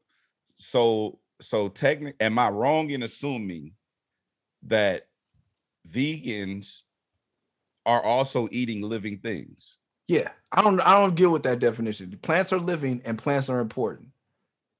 Speaker 3: So so technically, am I wrong in assuming that vegans are also eating living things?
Speaker 2: Yeah, I don't I don't deal with that definition. Plants are living and plants are important.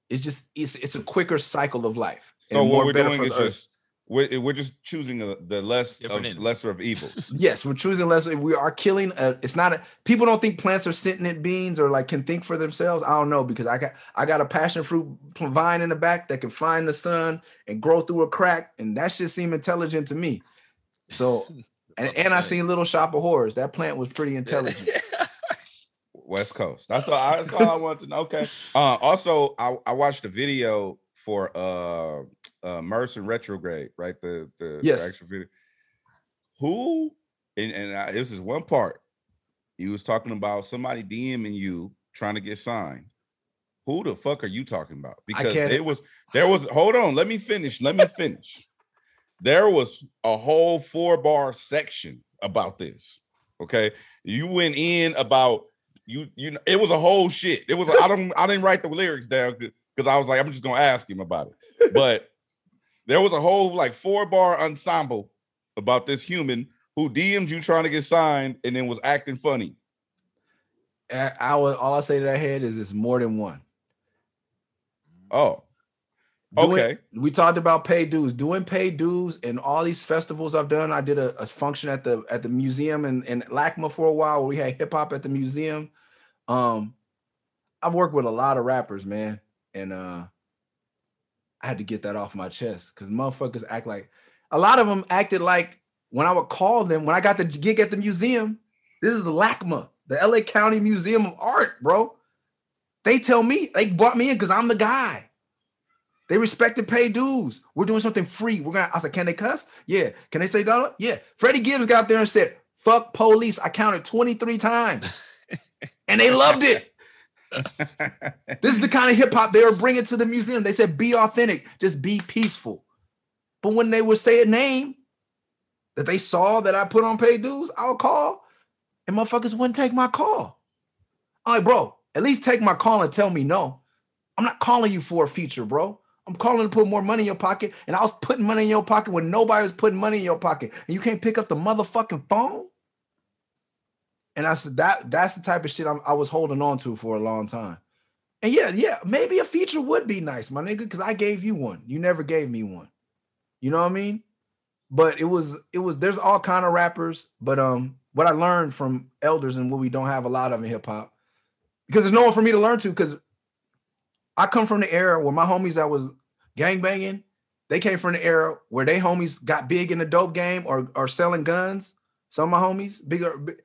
Speaker 2: It's just it's it's a quicker cycle of life.
Speaker 3: So
Speaker 2: and
Speaker 3: what
Speaker 2: more
Speaker 3: we're
Speaker 2: better
Speaker 3: doing
Speaker 2: for
Speaker 3: is
Speaker 2: earth.
Speaker 3: just we're, we're just choosing a, the less
Speaker 1: Different
Speaker 3: of,
Speaker 1: end.
Speaker 3: lesser of evils.
Speaker 2: yes, we're choosing less. We are killing. A, it's not a people don't think plants are sentient beings or like can think for themselves. I don't know because I got I got a passion fruit vine in the back that can find the sun and grow through a crack, and that shit seem intelligent to me. So and, and I
Speaker 1: say.
Speaker 2: seen Little Shop of Horrors. That plant was pretty intelligent.
Speaker 3: West Coast. That's all. I, that's all I want to know. Okay. Uh, also, I, I watched a video for uh, uh Mercer Retrograde, right? The the, the
Speaker 2: Yes.
Speaker 3: actual video. Who and and I, this is one part. He was talking about somebody DMing you trying to get signed. Who the fuck are you talking about? Because it was there was. Hold on. Let me finish. Let me finish. there was a whole four bar section about this. Okay, you went in about you you know it was a whole shit. It was I don't I didn't write the lyrics down because I was like I'm just gonna ask him about it. But there was a whole like four bar ensemble about this human who DM'd you trying to get signed and then was acting funny.
Speaker 2: I, I would all I say to that head is it's more than one.
Speaker 3: Oh,
Speaker 2: Doing-
Speaker 3: okay.
Speaker 2: we talked about pay dues doing pay dues and all these festivals i've done i did a, a function at the at the museum in, in lacma for a while where we had hip-hop at the museum um i've worked with a lot of rappers man and uh i had to get that off my chest because motherfuckers act like a lot of them acted like when i would call them when i got the gig at the museum this is the lacma the la county museum of art bro they tell me they brought me in because i'm the guy they respect respected pay dues. We're doing something free. We're gonna. I said, can they cuss? Yeah. Can they say dollar? Yeah. Freddie Gibbs got there and said, "Fuck police." I counted twenty three times, and they loved it. This is the kind of hip hop they were bringing to the museum. They said, "Be authentic. Just be peaceful." But when they would say a name that they saw that I put on paid dues, I'll call and motherfuckers wouldn't take my call. I'm like, bro, at least take my call and tell me no. I'm not calling you for a feature, bro. I'm calling to put more money in your pocket, and I was putting money in your pocket when nobody was putting money in your pocket, and you can't pick up the motherfucking phone. And I said that that's the type of shit I'm, i was holding on to for a long time. And yeah, yeah, maybe a feature would be nice, my nigga, because I gave you one. You never gave me one. You know what I mean? But it was it was there's all kind of rappers, but um, what I learned from elders and what we don't have a lot of in hip hop, because there's no one for me to learn to, because I come from the era where my homies that was gang banging, they came from the era where they homies got big in the dope game or or selling guns. Some of my homies, bigger,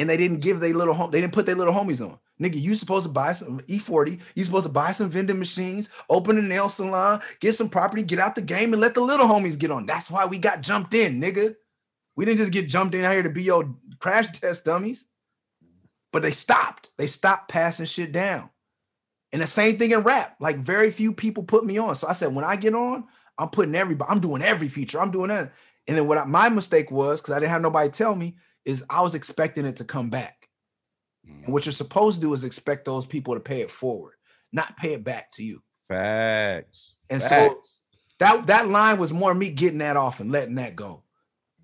Speaker 2: and they didn't give their little home, they didn't put their little homies on. Nigga, you supposed to buy some E40, you supposed to buy some vending machines, open a nail salon, get some property, get out the game, and let the little homies get on. That's why we got jumped in, nigga. We didn't just get jumped in out here to be your crash test dummies. But they stopped. They stopped passing shit down. And the same thing in rap. Like very few people put me on. So I said, when I get on, I'm putting everybody, I'm doing every feature. I'm doing that. And then what I, my mistake was, because I didn't have nobody tell me, is I was expecting it to come back. And what you're supposed to do is expect those people to pay it forward, not pay it back to you.
Speaker 3: Facts.
Speaker 2: And
Speaker 3: Facts.
Speaker 2: so that that line was more me getting that off and letting that go.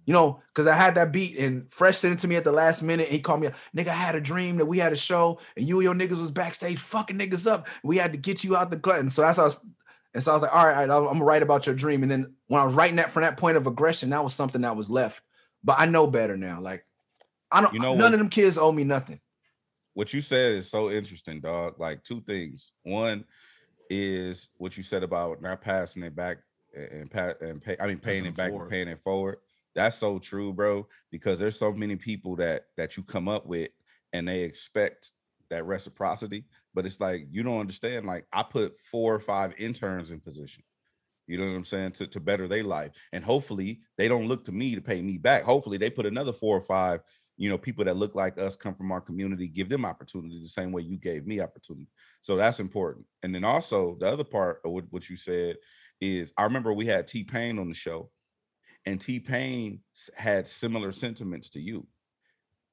Speaker 2: You know, because I had that beat and Fresh sent it to me at the last minute. And he called me, nigga, I had a dream that we had a show and you and your niggas was backstage fucking niggas up. We had to get you out the gut. And so that's how I was, and so I was like, all right, all right, I'm gonna write about your dream. And then when I was writing that from that point of aggression, that was something that was left. But I know better now. Like, I don't
Speaker 3: You know
Speaker 2: none
Speaker 3: what?
Speaker 2: of them kids owe me nothing.
Speaker 3: what you said is so interesting, dog. Like two things. One is what you said about not passing it back and pa- and pay. I mean, paying
Speaker 1: Passing
Speaker 3: it
Speaker 1: it
Speaker 3: back
Speaker 1: forward.
Speaker 3: and paying it forward. That's so true, bro. Because there's so many people that that you come up with and they expect that reciprocity, but it's like you don't understand. Like I put four or five interns in position. You know what I'm saying? To, to better their life. And hopefully they don't look to me to pay me back. Hopefully they put another four or five, you know, people that look like us, come from our community, give them opportunity the same way you gave me opportunity. So that's important. And then also the other part of what, you said is I remember we had T Pain on the show, and T Pain had similar sentiments to you.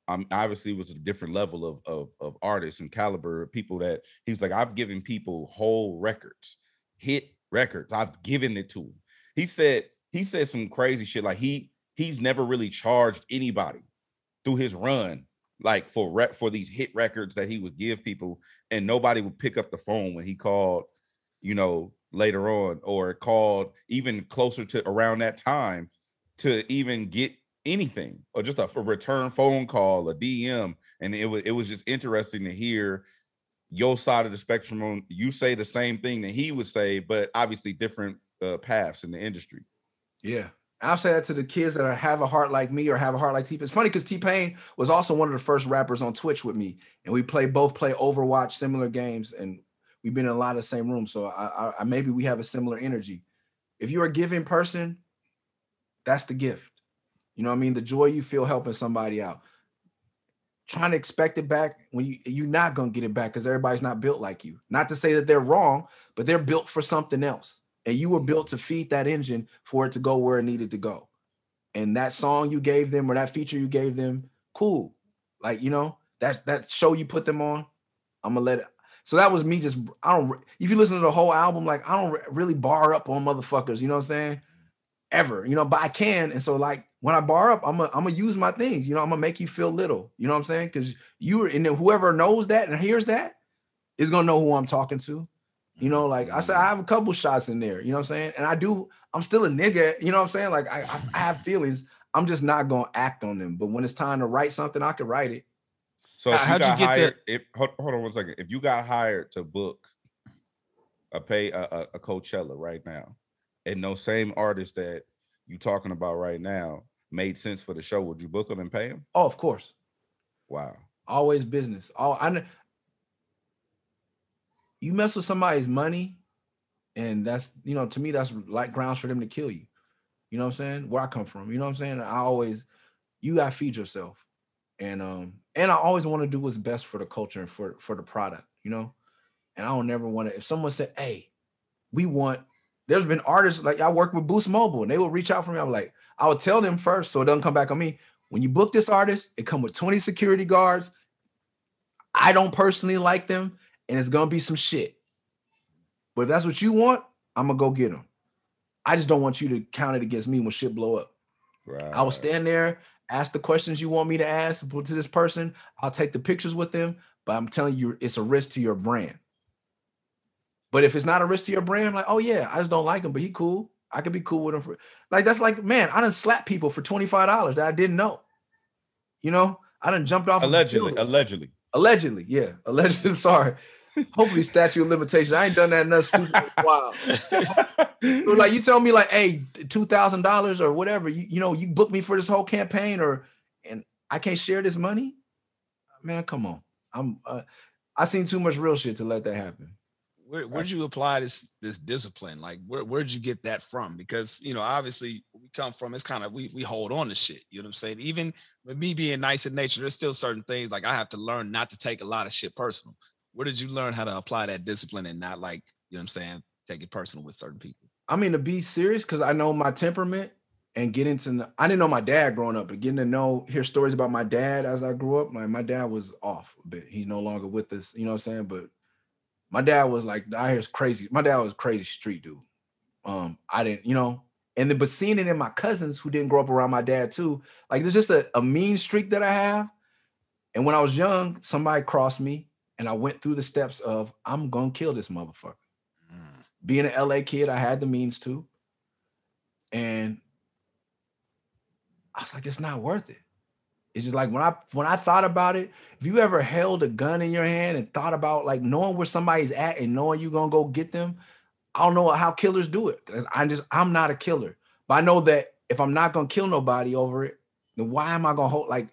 Speaker 3: Um, obviously it was a different level of, of of artists and caliber, people that he was like, I've given people whole records, hit records. I've given it to him. He said he said some crazy shit like he he's never really charged anybody through his run like for rep for these hit records that he would give people and nobody would pick up the phone when he called you know later on or called even closer to around that time to even get anything or just a, a return phone call a dm and it was it was just interesting to hear your side of the spectrum on you say the same thing that he would say but obviously different uh, paths in the industry
Speaker 2: Yeah. I'll say that to the kids that are, have a heart like me or have a heart like T Pain. It's funny because T Pain was also one of the first rappers on Twitch with me, and we play both play Overwatch, similar games, and we've been in a lot of the same rooms. So I, I, I maybe we have a similar energy. If you're a giving person, that's the gift. You know what I mean? The joy you feel helping somebody out. Trying to expect it back when you you're not gonna get it back because everybody's not built like you. Not to say that they're wrong, but they're built for something else. And you were built to feed that engine for it to go where it needed to go. And that song you gave them or that feature you gave them, cool. Like, you know, that that show you put them on, I'm gonna let it. So that was me just I don't if you listen to the whole album, like I don't really bar up on motherfuckers, you know what I'm saying? Ever, you know, but I can. And so like when I bar up, I'm I'm gonna use my things, you know, I'm gonna make you feel little, you know what I'm saying? Because you were and whoever knows that and hears that is gonna know who I'm talking to. You know, like I said, I have a couple shots in there, you know what I'm saying? And I do, I'm still a nigga, you know what I'm saying? Like I, I, I have feelings. I'm just not gonna act on them. But when it's time to write something, I can write it.
Speaker 3: So if
Speaker 1: How-
Speaker 3: you
Speaker 1: how'd you
Speaker 3: got
Speaker 1: get
Speaker 3: hired, if hold, hold on one second. If you got hired to book a pay a, a, a Coachella right now, and those same artists that you talking about right now made sense for the show, would you book them and pay them?
Speaker 2: Oh, of course.
Speaker 3: Wow.
Speaker 2: Always business. All I kn- you mess with somebody's money, and that's you know, to me, that's like grounds for them to kill you. You know what I'm saying? Where I come from, you know what I'm saying? I always you gotta feed yourself. And um, and I always want to do what's best for the culture and for for the product, you know. And I don't never want to. If someone said, "Hey, we want There's been artists like I work with Boost Mobile, and they will reach out for me. I'm like, I would tell them first, so it doesn't come back on me. When you book this artist, it come with 20 security guards. I don't personally like them, and it's gonna be some shit. But if that's what you want, I'm gonna go get them. I just don't want you to count it against me when shit blow up.
Speaker 3: Right.
Speaker 2: I will stand there, ask the questions you want me to ask to this person. I'll take the pictures with them, but I'm telling you, it's a risk to your brand. But if it's not a risk to your brand, like, oh yeah, I just don't like him, but he cool. I could be cool with him for like that's like, man, I done slap people for $25 that I didn't know. You know, I done jumped off
Speaker 3: allegedly,
Speaker 2: buildings.
Speaker 3: allegedly.
Speaker 2: Allegedly, yeah. Allegedly, sorry. Hopefully, statute of limitation. I ain't done that enough stupid in a while. So, like you tell me, like, hey, two thousand dollars or whatever. You, you know, you book me for this whole campaign, or and I can't share this money. Man, come on. I'm uh, I seen too much real shit to let that happen.
Speaker 1: Where where'd you apply this this discipline? Like where where'd you get that from? Because you know, obviously we come from, it's kind of we we hold on to shit. You know what I'm saying? Even with me being nice in nature, there's still certain things like I have to learn not to take a lot of shit personal. Where did you learn how to apply that discipline and not like, you know what I'm saying, take it personal with certain people?
Speaker 2: I mean, to be serious, because I know my temperament and get into I didn't know my dad growing up, but getting to know hear stories about my dad as I grew up. Like my dad was off a bit. He's no longer with us, you know what I'm saying? But my dad was like, I hear crazy. My dad was crazy street dude. Um, I didn't, you know, and then but seeing it in my cousins who didn't grow up around my dad too, like there's just a, a mean streak that I have. And when I was young, somebody crossed me and I went through the steps of I'm gonna kill this motherfucker.
Speaker 1: Mm.
Speaker 2: Being an LA kid, I had the means to. And I was like, it's not worth it. It's just like when I when I thought about it, if you ever held a gun in your hand and thought about like knowing where somebody's at and knowing you're gonna go get them, I don't know how killers do it. I'm just I'm not a killer. But I know that if I'm not gonna kill nobody over it, then why am I gonna hold like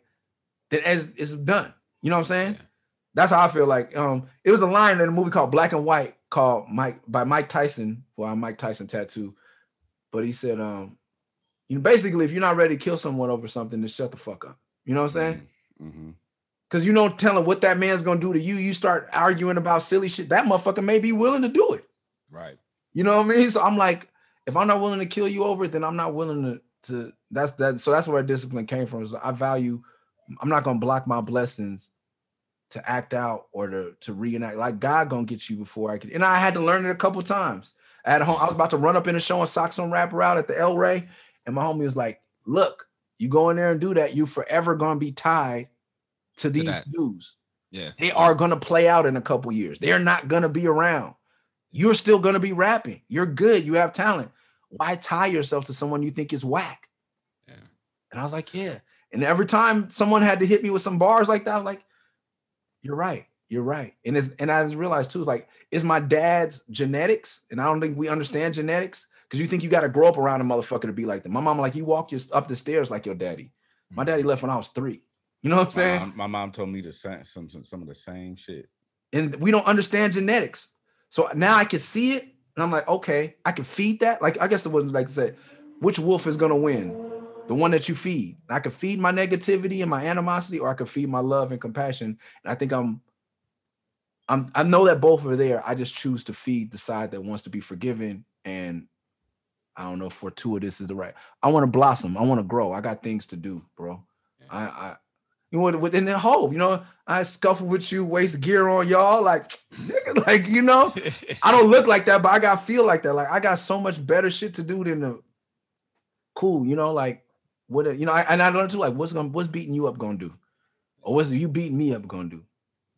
Speaker 2: that? as it's done? You know what I'm saying?
Speaker 1: Yeah.
Speaker 2: That's how I feel like. Um, it was a line in a movie called Black and White called Mike by Mike Tyson. Well, I'm Mike Tyson tattoo, but he said, um, you know, basically, if you're not ready to kill someone over something, then shut the fuck up. You know what I'm saying?
Speaker 3: Mhm.
Speaker 2: Because you don't tell him what that man's gonna do to you. You start arguing about silly shit. That motherfucker may be willing to do it.
Speaker 1: Right.
Speaker 2: You know what I mean? So I'm like, if I'm not willing to kill you over it, then I'm not willing to to that's that. So that's where discipline came from. Is I value, I'm not gonna block my blessings to act out or to to reenact. Like God gonna get you before I could. And I had to learn it a couple times. At home, I was about to run up in a show and socks on rapper out at the El Rey, and my homie was like, "Look, you go in there and do that, you forever gonna be tied to these
Speaker 1: that.
Speaker 2: dudes.
Speaker 1: Yeah.
Speaker 2: They are gonna play out in a couple years. They're not gonna be around. You're still gonna be rapping. You're good. You have talent. Why tie yourself to someone you think is whack?
Speaker 1: Yeah.
Speaker 2: And I was like, yeah. And every time someone had to hit me with some bars like that, I'm like, you're right. You're right. And it's and I just realized too, it's like, it's my dad's genetics, and I don't think we understand genetics because you think you got to grow up around a motherfucker to be like them. My mom, like, you walk your, up the stairs like your daddy. My daddy mm-hmm. left when I was three. You know what I'm saying?
Speaker 3: mom, my mom told me the same some, some some of the same shit.
Speaker 2: and we don't understand genetics. So now I can see it, and I'm like, okay, I can feed that. Like I guess it wasn't like to say, which wolf is gonna win? The one that you feed. And I can feed my negativity and my animosity, or I can feed my love and compassion. And I think I'm, I'm, I know that both are there. I just choose to feed the side that wants to be forgiven. And I don't know if fortuitous is the right. I want to blossom. I want to grow. I got things to do, bro. I, I you know, within the whole, you know, I scuffle with you, waste gear on y'all, like, nigga, like, you know, I don't look like that, but I got feel like that. Like, I got so much better shit to do than the cool, you know, like, what, you know, I, and I learned too, like, what's gonna, what's beating you up gonna do, or what's you beating me up gonna do?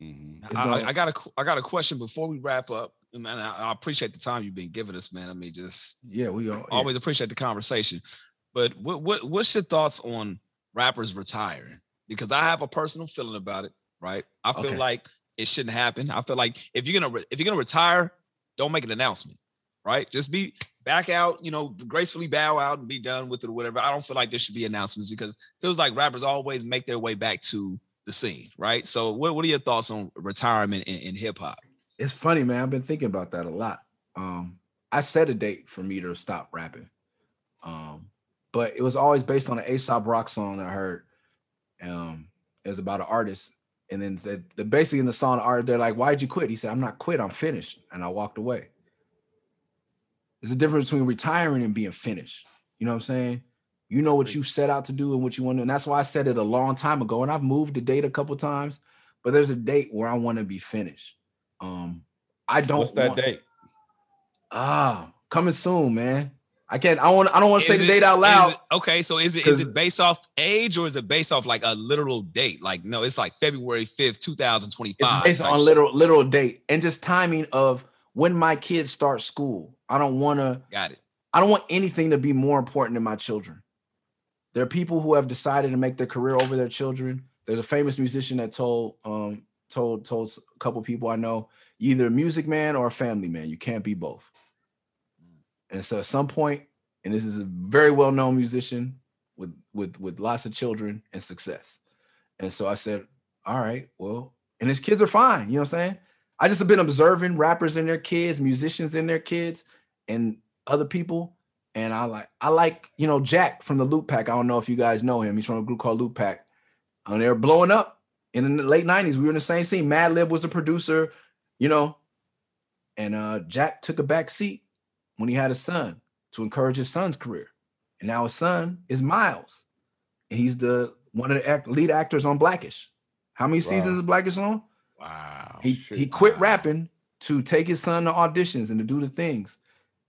Speaker 3: Mhm.
Speaker 1: I,
Speaker 2: gonna-
Speaker 1: I got a I got a question before we wrap up. And man, I, I appreciate the time you've been giving us, man. I mean, just
Speaker 2: Yeah, we all, yeah.
Speaker 1: always appreciate the conversation. But what what what's your thoughts on rappers retiring? Because I have a personal feeling about it, right? I feel
Speaker 2: Okay.
Speaker 1: like it shouldn't happen. I feel like if you're gonna re- if you're gonna retire, don't make an announcement, right? Just be back out, you know, gracefully bow out and be done with it or whatever. I don't feel like there should be announcements because it feels like rappers always make their way back to the scene, right? So what, what are your thoughts on retirement in, in hip hop?
Speaker 2: it's funny, man. I've been thinking about that a lot. Um, I set a date for me to stop rapping. Um, but it was always based on an Aesop rock song I heard. Um, it was about an artist. And then said basically in the song art, they're like, Why'd you quit? He said, I'm not quit, I'm finished. And I walked away. There's a difference between retiring and being finished. You know what I'm saying? You know what you set out to do and what you want to, and that's why I said it a long time ago. And I've moved the date a couple times, but there's a date where I want to be finished. Um, I don't.
Speaker 3: What's that
Speaker 2: want,
Speaker 3: date?
Speaker 2: Ah, coming soon, man. I can't. I want. I don't want to say
Speaker 1: Is
Speaker 2: the
Speaker 1: it-
Speaker 2: date out loud.
Speaker 1: it- okay, so is it is it based off age or is it based off like a literal date? Like no, it's like February fifth, two thousand twenty five.
Speaker 2: It's based on literal literal date and just timing of when my kids start school. I don't want to.
Speaker 1: Got it.
Speaker 2: I don't want anything to be more important than my children. There are people who have decided to make their career over their children. There's a famous musician that told um told told a couple people I know, either a music man or a family man. You can't be both. And so at some point, and this is a very well-known musician with with with lots of children and success. And so I said, all right, well, and his kids are fine. You know what I'm saying? I just have been observing rappers and their kids, musicians and their kids, and other people. And I like, I like, you know, Jack from the Lootpack. I don't know if you guys know him. He's from a group called Lootpack. And they were blowing up. And in the late 90s, we were in the same scene. Madlib was the producer, you know. And uh Jack took a back seat when he had a son to encourage his son's career. And now his son is Miles. And he's the one of the act, lead actors on Blackish. How many seasons
Speaker 3: Wow.
Speaker 2: is Blackish on?
Speaker 1: Wow.
Speaker 2: he
Speaker 3: shit.
Speaker 2: he quit
Speaker 1: Wow.
Speaker 2: rapping to take his son to auditions and to do the things.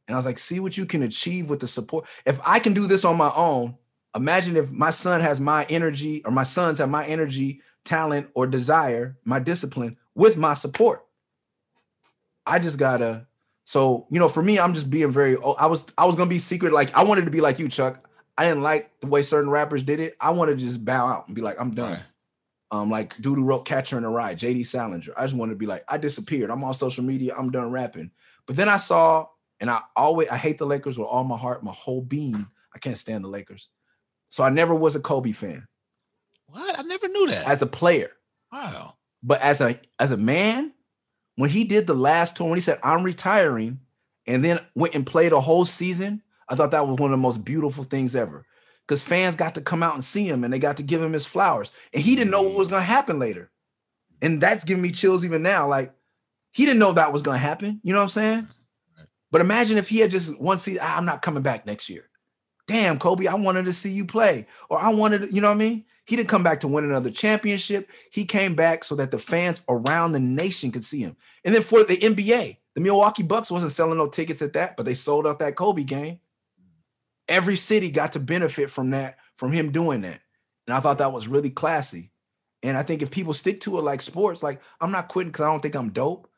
Speaker 2: And I was like, see what you can achieve with the support. If I can do this on my own, imagine if my son has my energy or my sons have my energy, talent, or desire, my discipline with my support. I just gotta. So you know, for me, I'm just being very. I was I was gonna be secret. Like I wanted to be like you, Chuck. I didn't like the way certain rappers did it. I wanted to just bow out and be like, I'm done
Speaker 1: Right.
Speaker 2: um, like dude who wrote Catcher in the Rye, JD Salinger. I just wanted to be like, I disappeared. I'm on social media. I'm done rapping. But then I saw, and I always I hate the Lakers with all my heart, my whole being. I can't stand the Lakers. So I never was a Kobe fan
Speaker 1: What? I never knew that.
Speaker 2: as a player.
Speaker 1: wow.
Speaker 2: But as a as a man, when he did the last tour, when he said, I'm retiring, and then went and played a whole season, I thought that was one of the most beautiful things ever. Because fans got to come out and see him and they got to give him his flowers. And he didn't know what was gonna happen later. And that's giving me chills even now. Like he didn't know that was gonna happen. You know what I'm saying? But imagine if he had just one season, "Ah, I'm not coming back next year. Damn, Kobe, I wanted to see you play. Or I wanted, you know what I mean? He didn't come back to win another championship. He came back so that the fans around the nation could see him. And then for the NBA, the Milwaukee Bucks wasn't selling no tickets at that, but they sold out that Kobe game. Every city got to benefit from that, from him doing that. And I thought that was really classy. And I think if people stick to it like sports, like I'm not quitting because I don't think I'm dope.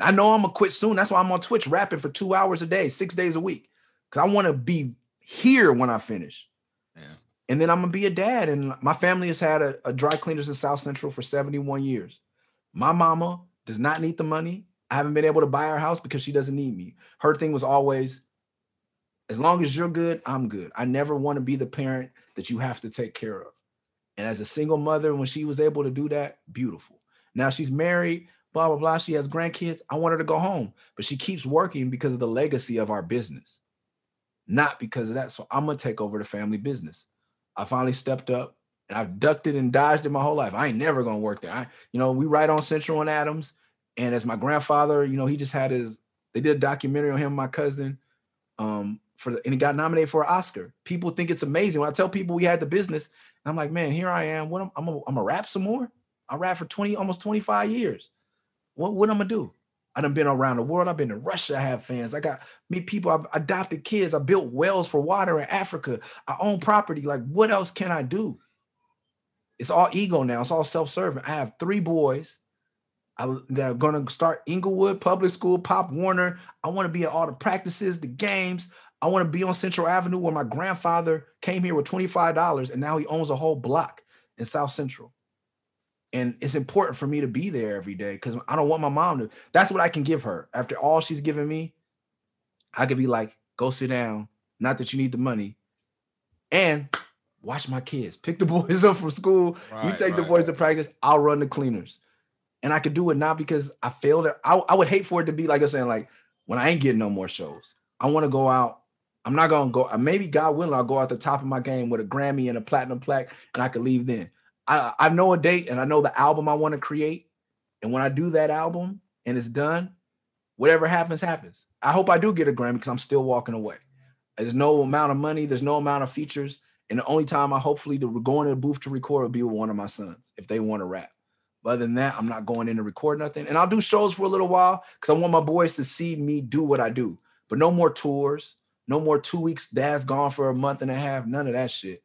Speaker 2: I know I'm gonna quit soon. That's why I'm on Twitch rapping for two hours a day, six days a week. Because I want to be here when I finish.
Speaker 1: Yeah.
Speaker 2: And then I'm gonna be a dad. And my family has had a, a dry cleaners in South Central for 71 years. My mama does not need the money. I haven't been able to buy her house because she doesn't need me. Her thing was always, as long as you're good, I'm good. I never want to be the parent that you have to take care of. And as a single mother, when she was able to do that, beautiful. Now she's married, blah, blah, blah. She has grandkids. I want her to go home, but she keeps working because of the legacy of our business, not because of that. So I'm going to take over the family business. I finally stepped up and I've ducked it and dodged it my whole life. I ain't never going to work there. I, you know, we write on Central and Adams. And as my grandfather, you know, he just had his, they did a documentary on him, my cousin, um, for the, and he got nominated for an Oscar. People think it's amazing. When I tell people we had the business, I'm like, man, here I am. What am, I'm gonna I'm rap some more. I rap for 20, almost 25 years. What what I'm gonna do? I done been around the world. I've been to Russia. I have fans. I got meet people. I've adopted kids. I built wells for water in Africa. I own property. Like, what else can I do? It's all ego now. It's all self-serving. I have three boys. I, that are gonna start Inglewood Public School, Pop Warner. I want to be at all the practices, the games. I want to be on Central Avenue where my grandfather came here with $25 and now he owns a whole block in South Central. And it's important for me to be there every day because I don't want my mom to. That's what I can give her. After all she's given me, I could be like, go sit down. Not that you need the money. And watch my kids. Pick the boys up from school. you
Speaker 1: Right,
Speaker 2: take the boys to practice. I'll run the cleaners. And I could do it not because I failed it. I, I would hate for it to be like I'm saying, like when I ain't getting no more shows. I want to go out. I'm not gonna go. uh, Maybe God willing, I'll go out the top of my game with a Grammy and a platinum plaque, and I could leave then. I I know a date and I know the album I want to create. And when I do that album and it's done, whatever happens, happens. I hope I do get a Grammy because I'm still walking away. There's no amount of money, there's no amount of features. And the only time I hopefully to go into the booth to record will be with one of my sons if they want to rap. But other than that, I'm not going in to record nothing. And I'll do shows for a little while because I want my boys to see me do what I do. But no more tours, no more two weeks. Dad's gone for a month and a half. None of that shit.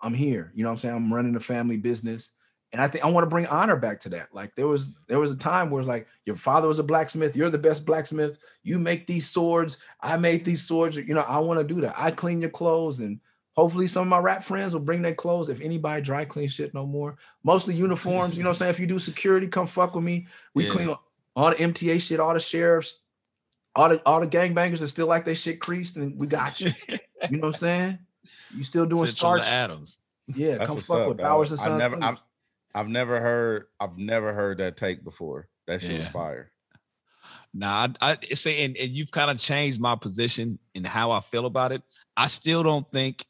Speaker 2: I'm here. You know what I'm saying? I'm running a family business. And I think I want to bring honor back to that. Like there was there was a time where it's like your father was a blacksmith, you're the best blacksmith. You make these swords, I made these swords. You know, I want to do that. I clean your clothes and hopefully some of my rap friends will bring their clothes. If anybody dry clean shit no more, mostly uniforms. You know what I'm saying? If you do security, come fuck with me. We yeah. clean all the MTA shit, all the sheriffs, all the all the gangbangers are still like they shit creased, and we got you. you know what I'm saying? You still doing starch
Speaker 1: Adams.
Speaker 2: Yeah, That's come fuck up, with Bowers and Sons.
Speaker 3: I never, I've, I've, never heard, I've never heard that take before. That shit yeah. was fire.
Speaker 1: Nah, I, I say, and, and you've kind of changed my position and how I feel about it. I still don't think,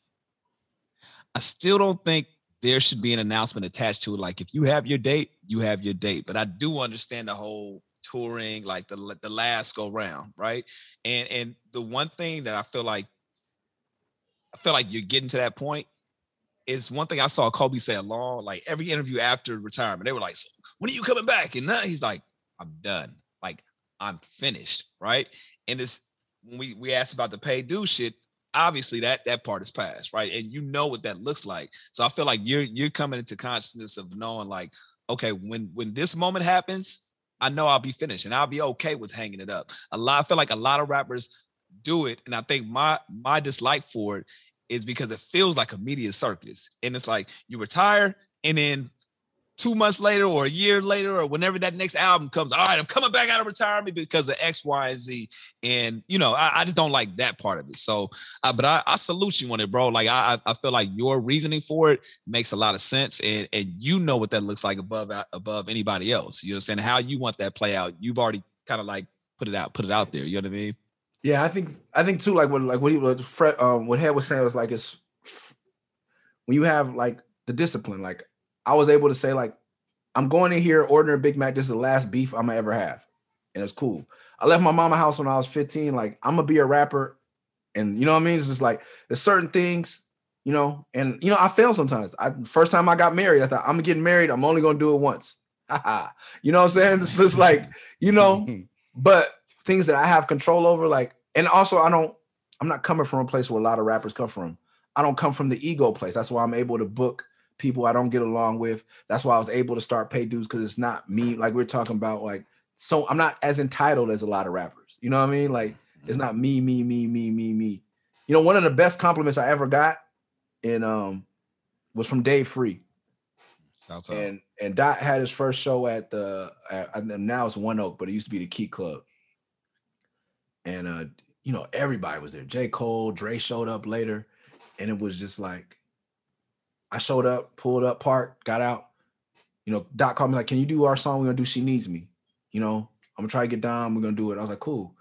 Speaker 1: I still don't think there should be an announcement attached to it. Like if you have your date, you have your date. But I do understand the whole touring, like the the last go round, right? And and the one thing that I feel like I feel like you're getting to that point It's one thing I saw Kobe say along like every interview after retirement. They were like, so "When are you coming back?" And now he's like, "I'm done. Like I'm finished." Right? And this when we we asked about the Paid Dues shit, obviously that that part is past, right? And you know what that looks like. So I feel like you're you're coming into consciousness of knowing like, okay, when when this moment happens, I know I'll be finished and I'll be okay with hanging it up. A lot, I feel like a lot of rappers do it, and I think my my dislike for it is because it feels like a media circus, and it's like you retire, and then two months later or a year later or whenever that next album comes, all right, I'm coming back out of retirement because of X, Y, and Z. And you know, I, I just don't like that part of it. So, uh, but I, I, salute you on it, bro. Like I, I feel like your reasoning for it makes a lot of sense, and and you know what that looks like above above anybody else. You understand how you want that play out. You've already kind of like put it out, put it out there. You know what I mean?
Speaker 2: Yeah, I think I think too. Like what like what he what Fred um what Hed was saying was like it's when you have like the discipline, like I was able to say like, I'm going in here ordering a Big Mac. This is the last beef I'm gonna ever have, and it's cool. I left my mama house when I was 15. Like I'm gonna be a rapper, and you know what I mean. It's just like there's certain things, you know, and you know I fail sometimes. I first time I got married, I thought I'm getting married. I'm only gonna do it once. you know what I'm saying? It's just like you know, but things that I have control over, like, and also I don't. I'm not coming from a place where a lot of rappers come from. I don't come from the ego place. That's why I'm able to book people I don't get along with. That's why I was able to start Paid Dues because it's not me. Like we're talking about, like so I'm not as entitled as a lot of rappers. You know what I mean? Like it's not me, me, me, me, me, me. You know, one of the best compliments I ever got and um was from Dave Free. That's and and Dot had his first show at the at, now it's One Oak, but it used to be the Key Club. And uh, you know, everybody was there. J. Cole, Dre showed up later, and it was just like I showed up, pulled up, parked, got out. You know, Doc called me like, "Can you do our song? We're gonna do She Needs Me." You know, I'm gonna try to get down. We're gonna do it. I was like, "Cool."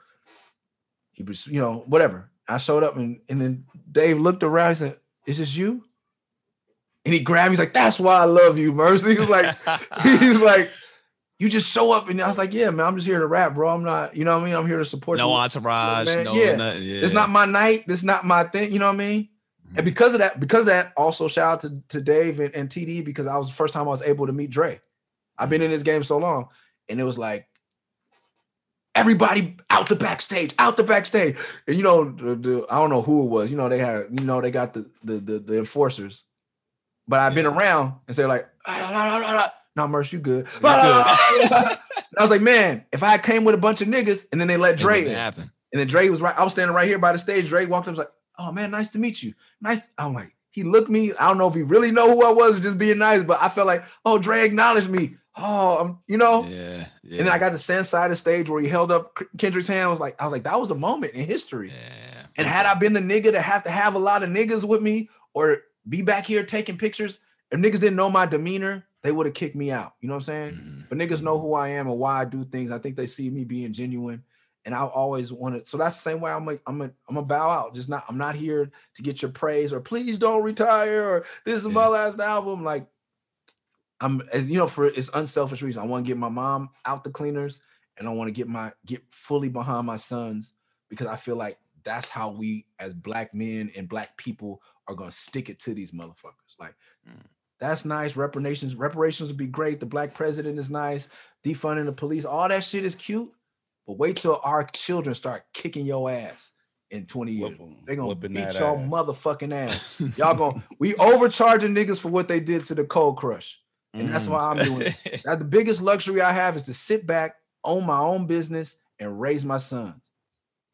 Speaker 2: He was, you know, whatever. I showed up and and then Dave looked around. He said, "Is this you?" And he grabbed me. He's like, "That's why I love you, Mercy." He's like, he's like, you just show up and I was like, yeah, man, I'm just here to rap, bro. I'm not, you know what I mean? I'm here to support
Speaker 1: no you. entourage, no,
Speaker 2: yeah. Nothing, yeah. It's not my night. It's not my thing. You know what I mean? And mm-hmm. because of that, because of that, also shout out to, to Dave and, and TD because I was the first time I was able to meet Dre. I've been in this game so long, and it was like everybody out the backstage, out the backstage. And you know, the, the, I don't know who it was. You know, they had, you know, they got the the the, the enforcers. But I've been around and they're like, ah, nah, Merce, you good. good. Uh, I was like, man, if I came with a bunch of niggas and then they let Dre in, happen. and then Dre was right, I was standing right here by the stage. Dre walked up, was like, oh man, nice to meet you. Nice. I'm like, he looked me. I don't know if he really know who I was or just being nice, but I felt like, oh, Dre acknowledged me. Oh, I'm, you know.
Speaker 1: Yeah, yeah.
Speaker 2: And then I got to stand side of stage where he held up Kendrick's hand. I was like, I was like, that was a moment in history. Yeah. And had I been the nigga to have to have a lot of niggas with me or be back here taking pictures, if niggas didn't know my demeanor, they would have kicked me out. You know what I'm saying? Mm-hmm. But niggas know who I am and why I do things. I think they see me being genuine and I always wanted. So that's the same way I'm a, I'm a, I'm a bow out. Just not. I'm not here to get your praise or please don't retire or this is yeah. my last album. Like I'm, as you know, for it's unselfish reason. I want to get my mom out the cleaners and I want to get my get fully behind my sons because I feel like that's how we as black men and black people are gonna stick it to these motherfuckers. Like
Speaker 1: Mm.
Speaker 2: That's nice. Reparations, reparations would be great. The black president is nice. Defunding the police, all that shit is cute. But wait till our children start kicking your ass in 20 years. They're gonna beat your
Speaker 3: ass.
Speaker 2: motherfucking ass. Y'all gonna we overcharging niggas for what they did to the cold crush. And that's
Speaker 1: Mm.
Speaker 2: why I'm doing it. That the biggest luxury I have is to sit back, own my own business, and raise my sons.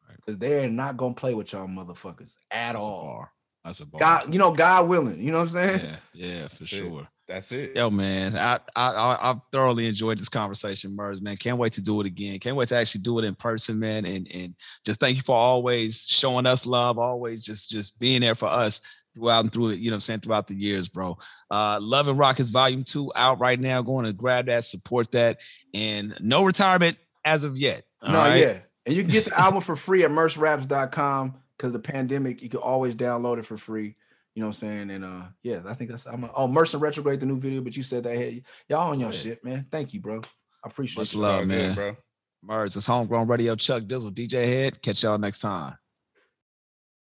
Speaker 1: Right.
Speaker 2: Because they're not gonna play with y'all motherfuckers at
Speaker 1: That's
Speaker 2: all.
Speaker 1: Bar. That's a bar.
Speaker 2: God, you know, God willing. You know what I'm saying?
Speaker 1: yeah, yeah, for
Speaker 3: That's it.
Speaker 1: sure.
Speaker 3: That's it.
Speaker 1: Yo, man, I, I I I've thoroughly enjoyed this conversation, Murs. Man, can't wait to do it again. Can't wait to actually do it in person, man. And and just thank you for always showing us love, always just just being there for us throughout and through it. You know, what I'm saying throughout the years, bro. Uh, Love and Rockets Volume Two out right now. Going to grab that, support that, and no retirement as of yet.
Speaker 2: no,
Speaker 1: right?
Speaker 2: yeah. And you can get the album for free at merceraps.com because the pandemic, you can always download it for free. You know what I'm saying? And uh yeah, I think that's I'm a, oh Mercer Retrograde, the new video, but you said that hey, y'all on your
Speaker 1: yeah.
Speaker 2: shit, man. Thank you, bro. I appreciate it.
Speaker 1: Much
Speaker 2: you.
Speaker 1: love,
Speaker 3: All good,
Speaker 1: man.
Speaker 3: bro.
Speaker 1: Murs, it's homegrown radio. Chuck Dizzle, DJ Hed. Catch y'all next time.